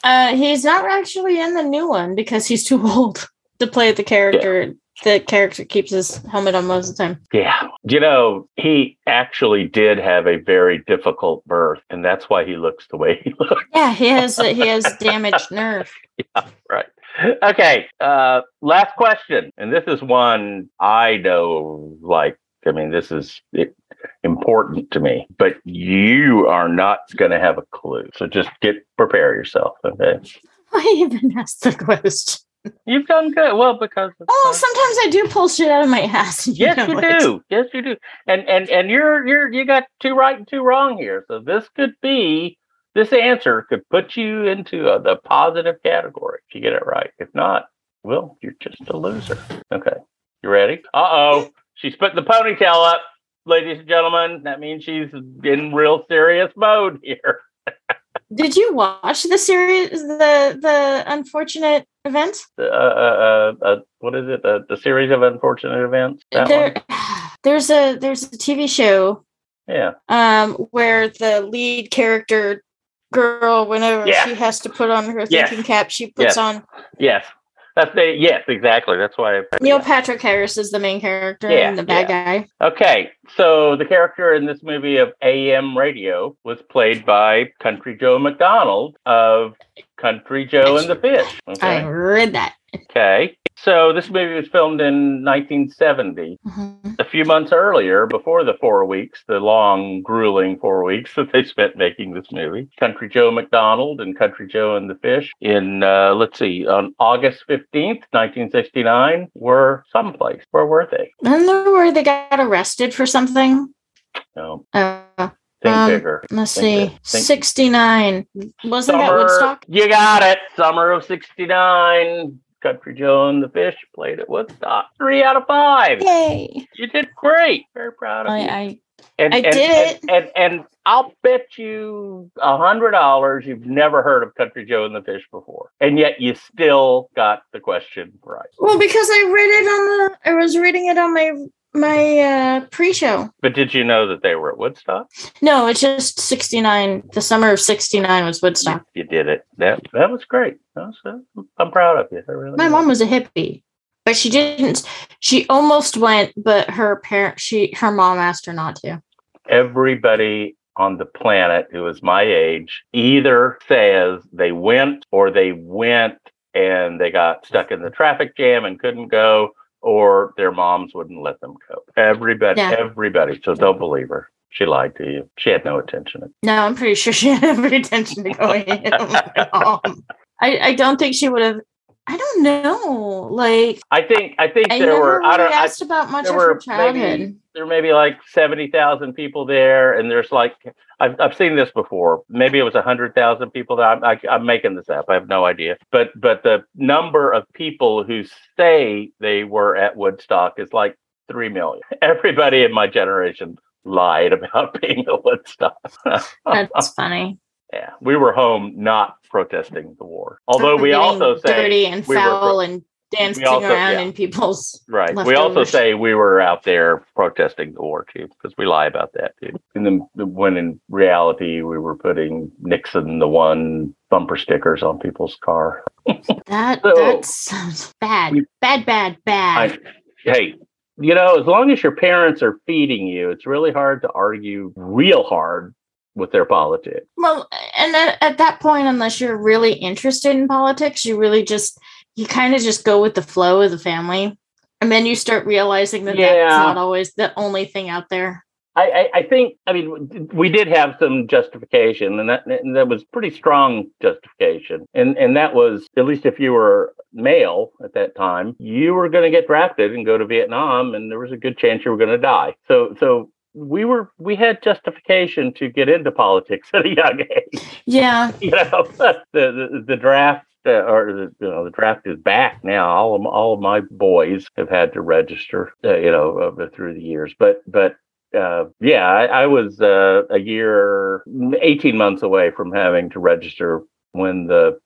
Uh, he's not actually in the new one because he's too [LAUGHS] old to play the character. The character keeps his helmet on most of the time. Yeah. You know, he actually did have a very difficult birth, and that's why he looks the way he [LAUGHS] looks. Yeah, he has he has damaged [LAUGHS] nerve. Yeah, right. Okay. Uh, last question. And this is one I know, like, I mean, this is it, important to me, but you are not going to have a clue. So just get, prepare yourself. Okay. [LAUGHS] I even asked the question. You've done good. Well, because. of- Oh, sometimes I do pull shit out of my ass. and Yes, know you it. do. Yes, you do. And and and you're you're you got two right and two wrong here. So this could be this answer could put you into uh the positive category if you get it right. If not, well, you're just a loser. Okay, you ready? Uh oh, she's putting the ponytail up, ladies and gentlemen. That means she's in real serious mode here. [LAUGHS] Did you watch the series, the the unfortunate events? Uh, uh, uh, uh what is it? The series of unfortunate events. There, [SIGHS] there's a there's a TV show Yeah. um where the lead character girl, whenever Yeah. she has to put on her Yes. thinking cap, she puts Yes. on Yes. That's the yes, exactly. That's why. I, Neil Patrick Harris is the main character Yeah, and the bad guy. Okay, so the character in this movie of AM Radio was played by Country Joe McDonald of Country Joe and the Fish. I read that. Okay. So this movie was filmed in 1970, Mhm. a few months earlier, before the four weeks, the long, grueling four weeks [LAUGHS] that they spent making this movie. Country Joe McDonald and Country Joe and the Fish in, uh, let's see, on August 15th, 1969, were someplace. Where were they? And there where they got arrested for something. No, Uh, think Um, bigger. let's Think see, big. Think- sixty nine. Wasn't that Woodstock? You got it. Summer of 69. Country Joe and the Fish played at Woodstock. Three out of five. Yay! You did great. Very proud of I, you. I and, I and, did and, it. And, and, I'll bet you a hundred dollars you've never heard of Country Joe and the Fish before. And yet you still got the question right. well because I read it on the. I was reading it on my my uh pre-show. But did you know that they were at Woodstock? No, it's just sixty nine. The summer of sixty nine was Woodstock. You did it. That that was great. That was, uh, I'm proud of you. Really My am. mom was a hippie, but she didn't. She almost went, but her parent, she her mom asked her not to. everybody on the planet who is my age either says they went or they went and they got stuck in the traffic jam and couldn't go or their moms wouldn't let them go. Everybody, Yeah. everybody. So don't believe her. She lied to you. She had no intention. No, I'm pretty sure she had every intention to go in. [LAUGHS] I I don't think she would have. I don't know. Like I think I think I there were I don't I, asked about much there of her were maybe childhood. there may be like 70,000 people there and there's like I've, I've seen this before. Maybe it was a 100,000 people that I'm, I, I'm making this up. I have no idea. But but the number of people who say they were at Woodstock is like 3 million. [LAUGHS] Everybody in my generation lied about [LAUGHS] being at Woodstock. That's [LAUGHS] funny. yeah we were home not protesting the war. Although we also say dirty and we were pro- foul and dancing also- around yeah. in people's. Right. We also say we were out there protesting the war too, because we lie about that too. And then when in reality we were putting Nixon the one bumper stickers on people's car. [LAUGHS] That So- that sounds bad. We- Bad, bad, bad. I, hey, you know, as long as your parents are feeding you, it's really hard to argue real hard with their politics. Well, and at, at that point, unless you're really interested in politics, you really just you kind of just go with the flow of the family. And then you start realizing that Yeah. that's not always the only thing out there. I, I, I think, I mean, we did have some justification, and that and that was pretty strong justification, and and that was at least if you were male at that time, you were going to get drafted and go to Vietnam, and there was a good chance you were going to die. So so we were we had justification to get into politics [LAUGHS] at a young age. Yeah. [LAUGHS] You know, [LAUGHS] the the, the draft. Uh, or the, you know the draft is back now. All of all of my boys have had to register, uh, you know, uh, through the years. But but uh, yeah, I, I was uh, a year, eighteen months away from having to register when the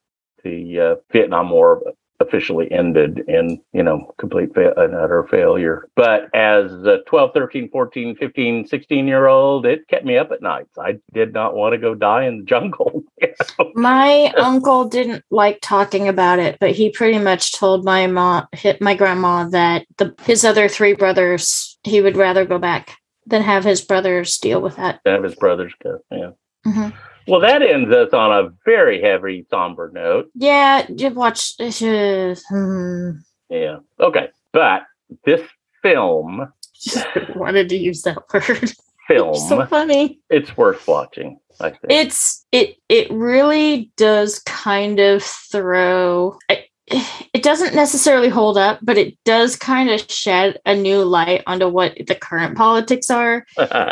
the uh, Vietnam War officially ended in you know complete fa- and utter failure but as a 12 13 14 15 16 year old it kept me up at nights i did not want to go die in the jungle [LAUGHS] you know? My [LAUGHS] uncle didn't like talking about it, but he pretty much told my mom, hit my grandma, that the his other three brothers, he would rather go back than have his brothers deal with that. have his brothers go yeah Mhm. Well that ends us on a very heavy somber note Yeah, you watch. Hmm, yeah okay but this film [LAUGHS] wanted to use that word. [LAUGHS] film so funny. it's worth watching i think It's it it really does kind of throw. It, it doesn't necessarily hold up, but it does kind of shed a new light onto what the current politics are,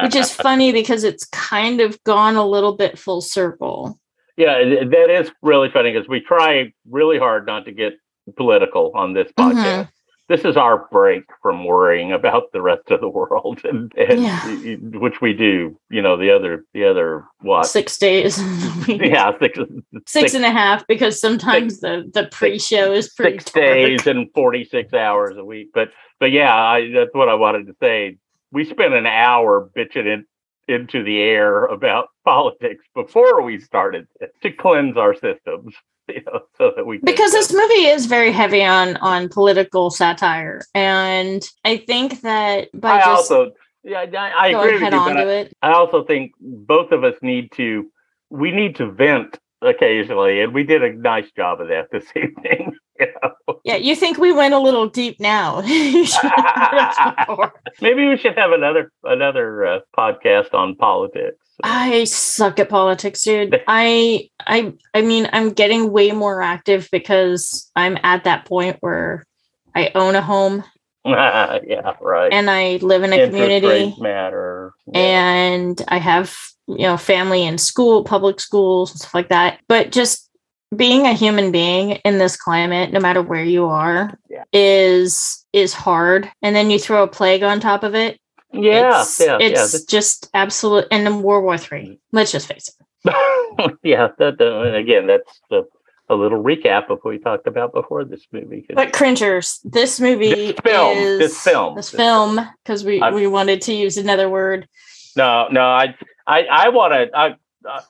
which is [LAUGHS] funny because it's kind of gone a little bit full circle. Yeah, that is really funny because we try really hard not to get political on this Mm-hmm. This is our break from worrying about the rest of the world, [LAUGHS] and, and Yeah. which we do. You know, the other, the other what? Six days. [LAUGHS] Yeah, [LAUGHS] six, Six and a half because sometimes the the pre-show is pretty six dark. days and forty six hours a week. But but yeah, I, that's what I wanted to say. We spent an hour bitching in, into the air about politics before we started to cleanse our systems, [LAUGHS] you know, so that we because this movie is very heavy on on political satire and i think that by I just also, yeah, I, I agree with you, on but to I, it I also think both of us need to, we need to vent occasionally, and we did a nice job of that this [LAUGHS] evening. You know? Yeah you think we went a little deep now [LAUGHS] You should have heard us [LAUGHS] before. Maybe we should have another another uh, podcast on politics. i suck at politics dude [LAUGHS] i i i mean i'm getting way more active because i'm at that point where i own a home yeah, right. and i live in a Interest community matter. Yeah. and I have you know family and school, public schools, and stuff like that. But just being a human being in this climate, no matter where you are, Yeah. is is hard. And then you throw a plague on top of it. yeah, it's, yeah, yeah. it's just absolute. And then World War Three. Mm-hmm. Let's just face it. [LAUGHS] yeah, that, that- again, that's the, a little recap of what we talked about before this movie. But cringers, this movie This film, is this film, this this film, because we I- we wanted to use another word. No, no, I, I, I want to.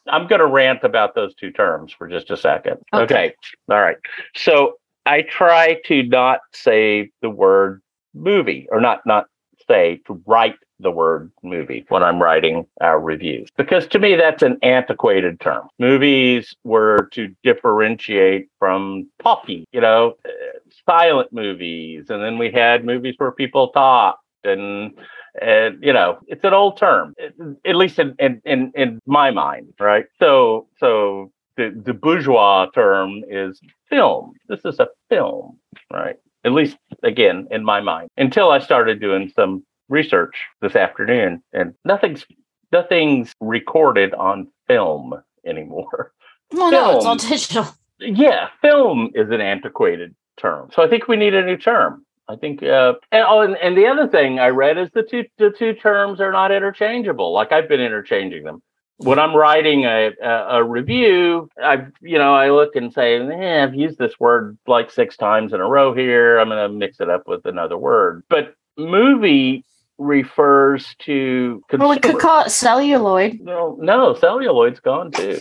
I'm going to rant about those two terms for just a second. Okay. Okay. All right. So I try to not say the word movie, or not not say to write the word movie when I'm writing our reviews, because to me that's an antiquated term. Movies were to differentiate from talkie, you know, uh, silent movies, and then we had movies where people talked and and you know it's an old term at least in in in, in my mind right so so the the bourgeois term is film this is a film right at least again in my mind until i started doing some research this afternoon and nothing's nothing's recorded on film anymore [LAUGHS] Well, no, it's all digital. yeah, film is an antiquated term. So I think we need a new term. I think, uh, and, oh, and, and the other thing I read is the two the two terms are not interchangeable. Like I've been interchanging them. When I'm writing a, a, a review, I you know I look and say, eh, I've used this word like six times in a row here. I'm going to mix it up with another word. But movie refers to Well, we could call it celluloid. no, no, celluloid's gone too.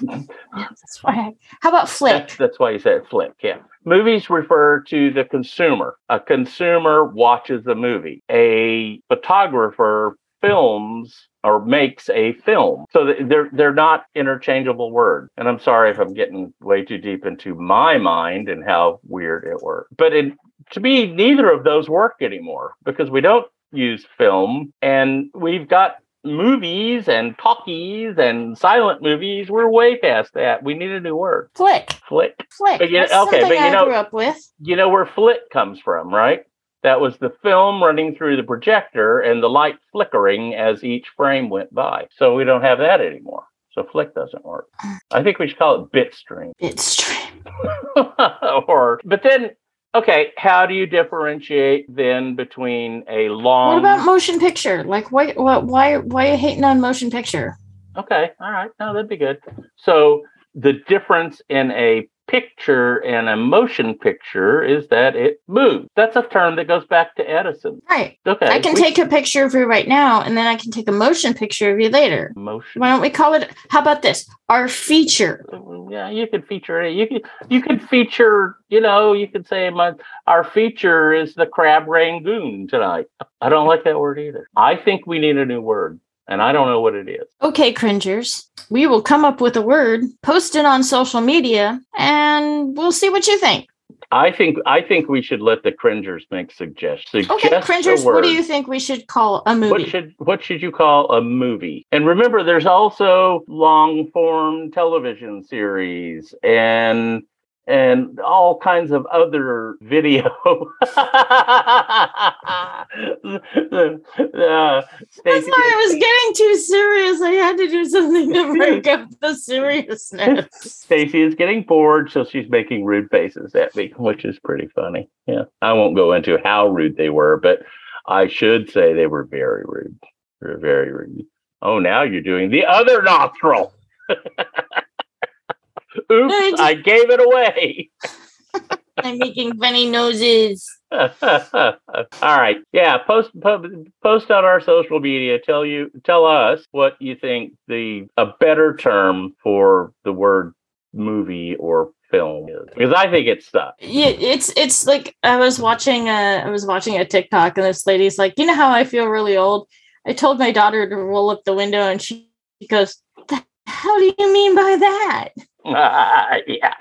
[LAUGHS] That's why. How about flick? That's, that's why you said flick. Yeah. Movies refer to the consumer. A consumer watches a movie. A photographer films or makes a film. So they're they're not interchangeable words. And I'm sorry if I'm getting way too deep into my mind and how weird it works. But it, to me, neither of those work anymore because we don't use film and we've got movies and talkies and silent movies. We're way past that. We need a new word. Flick. Flick. Flick. But you- That's okay, but you I know- grew up with. You know where flick comes from, right? That was the film running through the projector and the light flickering as each frame went by. So we don't have that anymore. So flick doesn't work. I think we should call it bitstream. Bitstream. [LAUGHS] or but then okay, how do you differentiate then between a long What about motion picture? Like, why, what, why, why are you hating on motion picture? Okay, all right. No, that'd be good. So the difference in a picture and a motion picture is that it moves. That's a term that goes back to Edison. Right. Okay. I can we- take a picture of you right now, and then I can take a motion picture of you later. motion. Why don't we call it? How about this? Our feature. Mm, yeah, you could feature it. You could you could feature, you know, you could say my our feature is the crab rangoon tonight. I don't like that word either. I think we need a new word, and I don't know what it is. Okay, cringers. We will come up with a word, post it on social media, and we'll see what you think. I think I think we should let the cringers make suggestions. Okay, Suggest a cringers. What do you think we should call a movie? What should what should you call a movie? And remember, there's also long form television series and and all kinds of other video. [LAUGHS] uh, I Stacey, I was getting too serious. I had to do something to break up the seriousness. [LAUGHS] Stacy is getting bored, so she's making rude faces at me, which is pretty funny. Yeah, I won't go into how rude they were, but I should say they were very rude. They were very rude. Oh, now you're doing the other nostril. [LAUGHS] Oops, I gave it away. [LAUGHS] I'm making funny noses. [LAUGHS] All right. Yeah, post, po- post on our social media. Tell you tell us what you think the a better term for the word movie or film is. Because I think it sucks. Yeah, it's it's like I was watching a I was watching a TikTok and this lady's like, you know how I feel really old. I told my daughter to roll up the window and she goes, "How do you mean by that? [LAUGHS] yeah.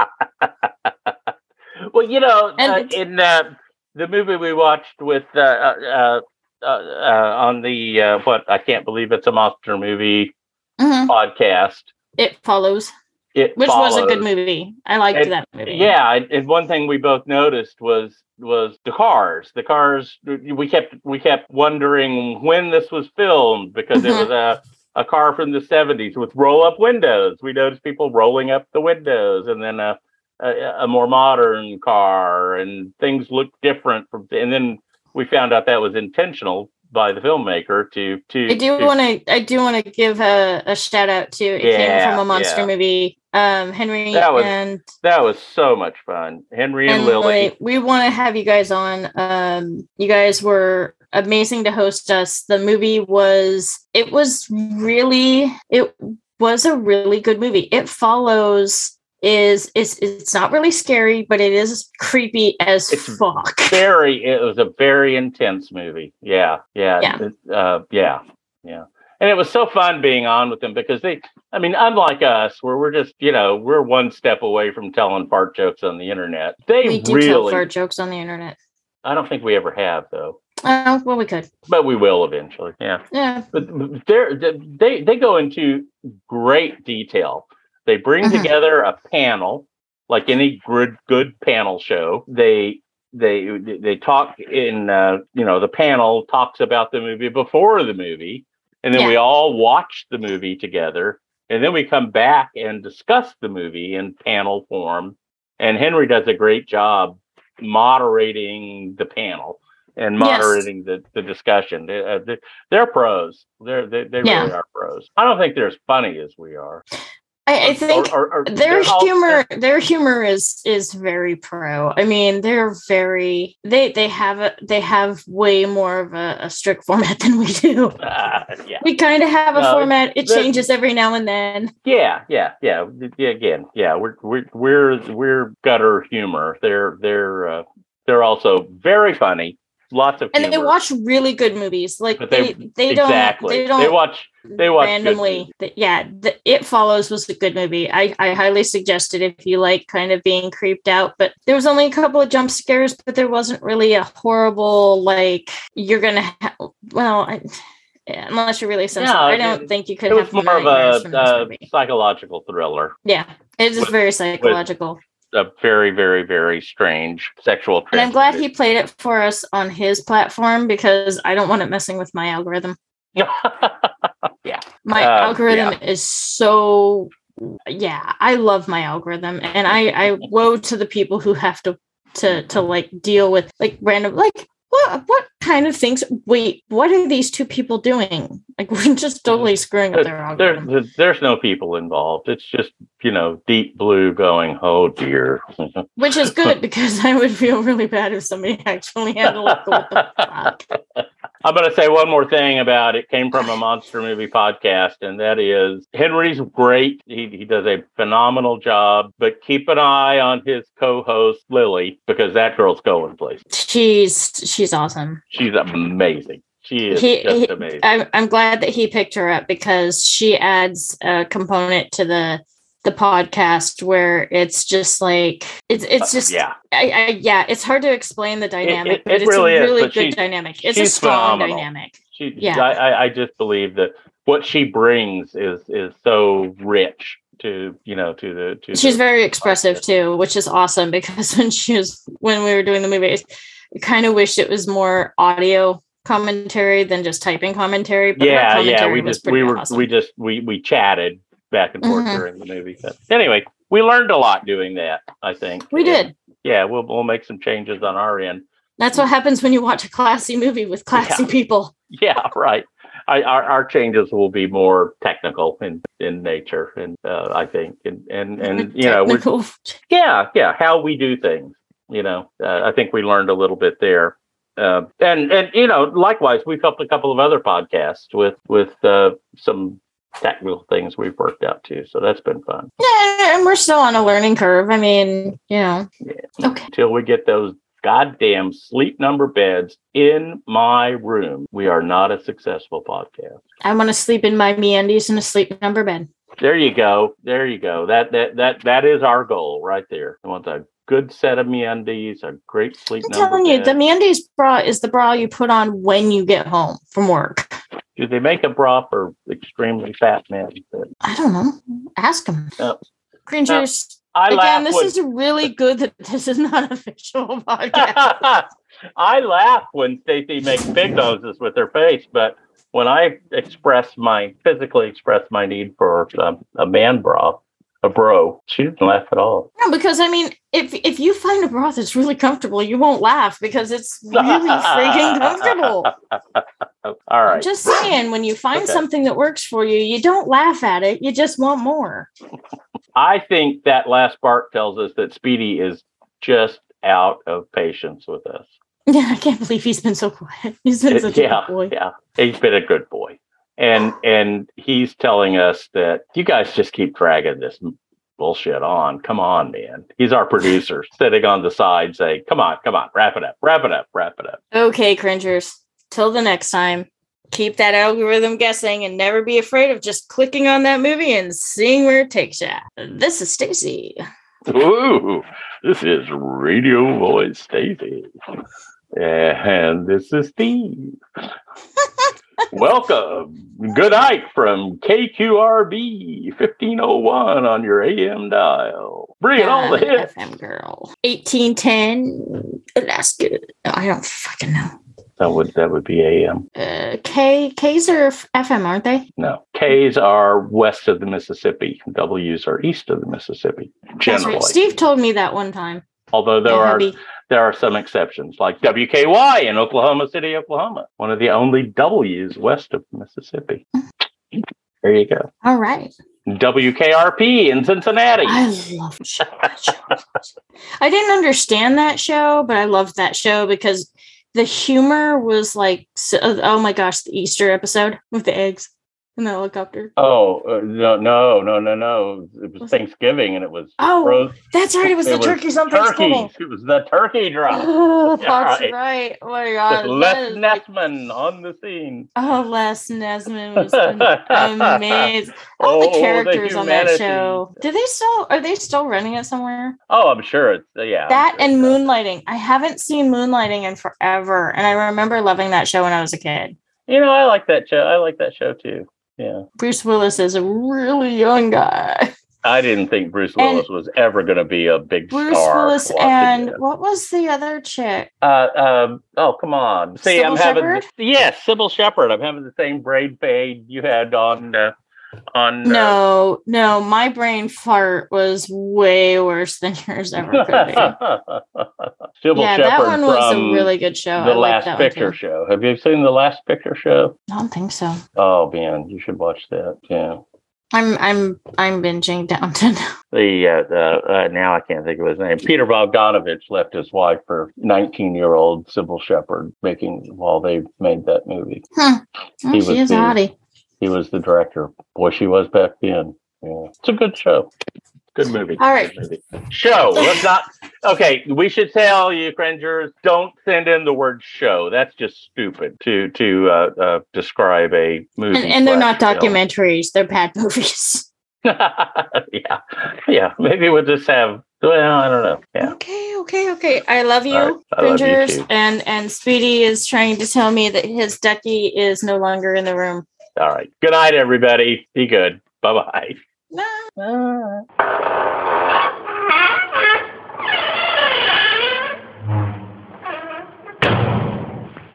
well, you know, uh, in uh, the movie we watched with uh, uh, uh, uh, on the uh, what I can't believe it's a monster movie Mhm. podcast. It follows, It which was a good movie. I liked And- that movie. Yeah, and- one thing we both noticed was was the cars. The cars we kept we kept wondering when this was filmed because it Mhm. was a a car from the 70s with roll up windows. We noticed people rolling up the windows and then a a, a more modern car and things looked different from and then we found out that was intentional by the filmmaker to to I do want to. I do want to give a, a shout out to. It came Yeah, from a monster yeah. movie. Um, Henry That was and that was so much fun. Henry and, and Lily. Lily, we want to have you guys on. Um, you guys were amazing to host us. The movie was. It was really. It was a really good movie. It follows. Is it's it's not really scary, but it is creepy as It's fuck. very it was a very intense movie yeah yeah Yeah. it- uh, yeah yeah and it was so fun being on with them because they i mean unlike us where we're just you know we're one step away from telling fart jokes on the internet they We do tell fart jokes on the internet. i don't think we ever have though Oh well, we could. but we will eventually yeah Yeah. but they they go into great detail they bring Mhm. together a panel like any good good panel show they they they talk in uh, you know the panel talks about the movie before the movie and then we all watch the movie together and then we come back and discuss the movie in panel form and henry does a great job moderating the panel and Yes. moderating the, the discussion. They, uh, they, they're pros. They're they, they Yeah. really are pros. I don't think they're as funny as we are. I, I think or- or- their they're all- humor their humor is is very pro. I mean they're very they they have a they have way more of a, a strict [LAUGHS] format than we do. Ah, [LAUGHS] yeah. We kind of have a No, format it changes every now and then. Yeah, yeah, yeah. yeah again, yeah, we're we're we're we're gutter humor. They're they're uh, they're also very funny, lots of and they watch really good movies. Like But they they- they, don't they don't they watch they watch randomly. movies. th- yeah, the, It Follows was a good movie. I I highly suggest it if you like kind of being creeped out. But there was only a couple of jump scares, but there wasn't really a horrible like you're gonna ha- well. I, yeah, unless you're really sensitive, No, I don't it- think you could It was have more of a, uh psychological thriller. Yeah, it is with- very psychological. A very, very, very strange sexual. And I'm glad he played it for us on his platform because I don't want it messing with my algorithm. [LAUGHS] yeah. My Uh, algorithm is so yeah, I love my algorithm and I I woe to the people who have to to to like deal with like random like what what kind of things wait, what are these two people doing? Like [LAUGHS] we're just totally mm-hmm. screwing up their algorithm. there- there's no people involved. It's just, you know, deep blue going, oh dear. [LAUGHS] Which is good because I would feel really bad if somebody [LAUGHS] actually had to look what the fuck. I'm going to say one more thing about it. Came from a monster movie podcast, and that is Henry's great. He, he does a phenomenal job, but keep an eye on his co-host Lily because that girl's going places. She's she's awesome. She's amazing. She is He- just he- amazing. I'm I'm glad that he picked her up because she adds a component to the the podcast where it's just like it's it's just Uh, yeah, I, I yeah it's hard to explain the dynamic it- but it it's really a is, really but good she's- dynamic it's a strong phenomenal. dynamic she. Yeah. I, I, just believe that what she brings is is so rich to you know to the to. she's the, very expressive too which is awesome because [LAUGHS] when she was when we were doing the movie I kind of wished it was more audio commentary than just typing commentary but yeah, yeah. We just we were awesome. we just we we chatted back and forth Mhm. during the movie. But anyway, we learned a lot doing that. I think we And, did Yeah, we'll we'll make some changes on our end. that's what happens when you watch a classy movie with classy Yeah. people Yeah, right. I, our our changes will be more technical in in nature, and uh, I think, and and and you know, yeah, yeah, how we do things. You know, uh, I think we learned a little bit there. Uh, and and you know, likewise, we've helped a couple of other podcasts with with uh, some technical things we've worked out too. So that's been fun. Yeah, and we're still on a learning curve. I mean, you know. Yeah. Okay. Till we get those goddamn sleep number beds in my room, we are not a successful podcast. I want to sleep in my MeUndies in a sleep number bed. There you go. There you go. That that that that is our goal right there. I want a good set of MeUndies, a great sleep I'm number telling you, bed. the MeUndies bra is the bra you put on when you get home from work. Do they make a bra for extremely fat men? I don't know. Ask them. No. Cringers. I Again, this when, is really good that [LAUGHS] this is not a fictional [LAUGHS] podcast. [LAUGHS] I laugh when Stacy makes big noses with her face, but when I express my physically express my need for um, a man bra, a bro, she didn't laugh at all. no, because I mean, if if you find a bra that's really comfortable, you won't laugh because it's really freaking [LAUGHS] comfortable. All right. Just saying, when you find Okay. something that works for you, you don't laugh at it. You just want more. I think that last part tells us that Speedy is just out of patience with us. [LAUGHS] Yeah, I can't believe he's been so quiet. He's been It- such yeah, a good boy. yeah, he's been a good boy, and and he's telling us that you guys just keep dragging this bullshit on. Come on, man. He's our producer, [LAUGHS] sitting on the side, saying, "Come on, come on, wrap it up, wrap it up, wrap it up." Okay, cringers. Till the next time, keep that algorithm guessing and never be afraid of just clicking on that movie and seeing where it takes you. This is Stacy. Ooh, this is Radio Voice Stacy, and this is Steve. Welcome. Good night from KQRB 1501 on your AM dial. Bring all the I'm hits. FM girl. 1810 Alaska. I don't fucking know. That would that would be AM. Uh, K K's are FM, aren't they? No, K's are west of the Mississippi. W's are east of the Mississippi. Generally, right. Steve told me that one time. although there are hubby. There are some exceptions, like WKY in Oklahoma City, Oklahoma, one of the only W's west of Mississippi. There you go. All right. WKRP in Cincinnati. I love that show. Show. I didn't understand that show, but I loved that show because the humor was like, so, oh my gosh, the Easter episode with the eggs. In the helicopter. Oh uh, no, no, no, no, no! It was Was it- Thanksgiving, and it was Oh, That's right. It was the turkeys on Thanksgiving. turkeys. It was the turkey [LAUGHS] drop. Oh, that's right. right. Oh my With god. Les that is like- on the scene. oh, Les Nesman was am- amazing. [LAUGHS] All Oh, the the characters on that show. Do they still are they still running it somewhere? Oh, I'm sure it's yeah. That sure and it's- Moonlighting. I haven't seen Moonlighting in forever. And I remember loving that show when I was a kid. You know, I like that show. I like that show too. Yeah. Bruce Willis is a really young guy. I didn't think Bruce And- Willis was ever going to be a big Bruce star. Bruce Willis and again. what was the other chick? Uh, um, oh, come on. See, Cybill I'm having Shepherd? yes, Cybill Shepherd. I'm having the same braid fade you had on uh, on. Uh, No, no, my brain fart was way worse than [LAUGHS] yours ever could be. [LAUGHS] Cybill yeah, Shepherd that one was a really good show. the I Last that Picture. Show. Have you seen the Last Picture Show? I don't think so. Oh man, you should watch that. Yeah. I'm I'm I'm binging Downton. The uh, uh, now I can't think of his name. Peter Bogdanovich left his wife for 19 year old Cybill Shepherd, making while they made that movie. Oh, He she was is the- hottie. He was the director. Boy, she was back then. Yeah. It's a good show. Good movie. All right. Good movie. Show. Let's not. Okay, we should tell you, cringers, don't send in the word "show." That's just stupid to to uh, uh, describe a movie. And, and they're not slash film. [LAUGHS] documentaries; they're bad movies. [LAUGHS] yeah, yeah. Maybe we'll just have. Well, I don't know. Yeah. Okay, okay, okay. I love you, All right, I love you cringers, and and Speedy is trying to tell me that his ducky is no longer in the room. All right. Good night, everybody. Be good. Bye bye. No.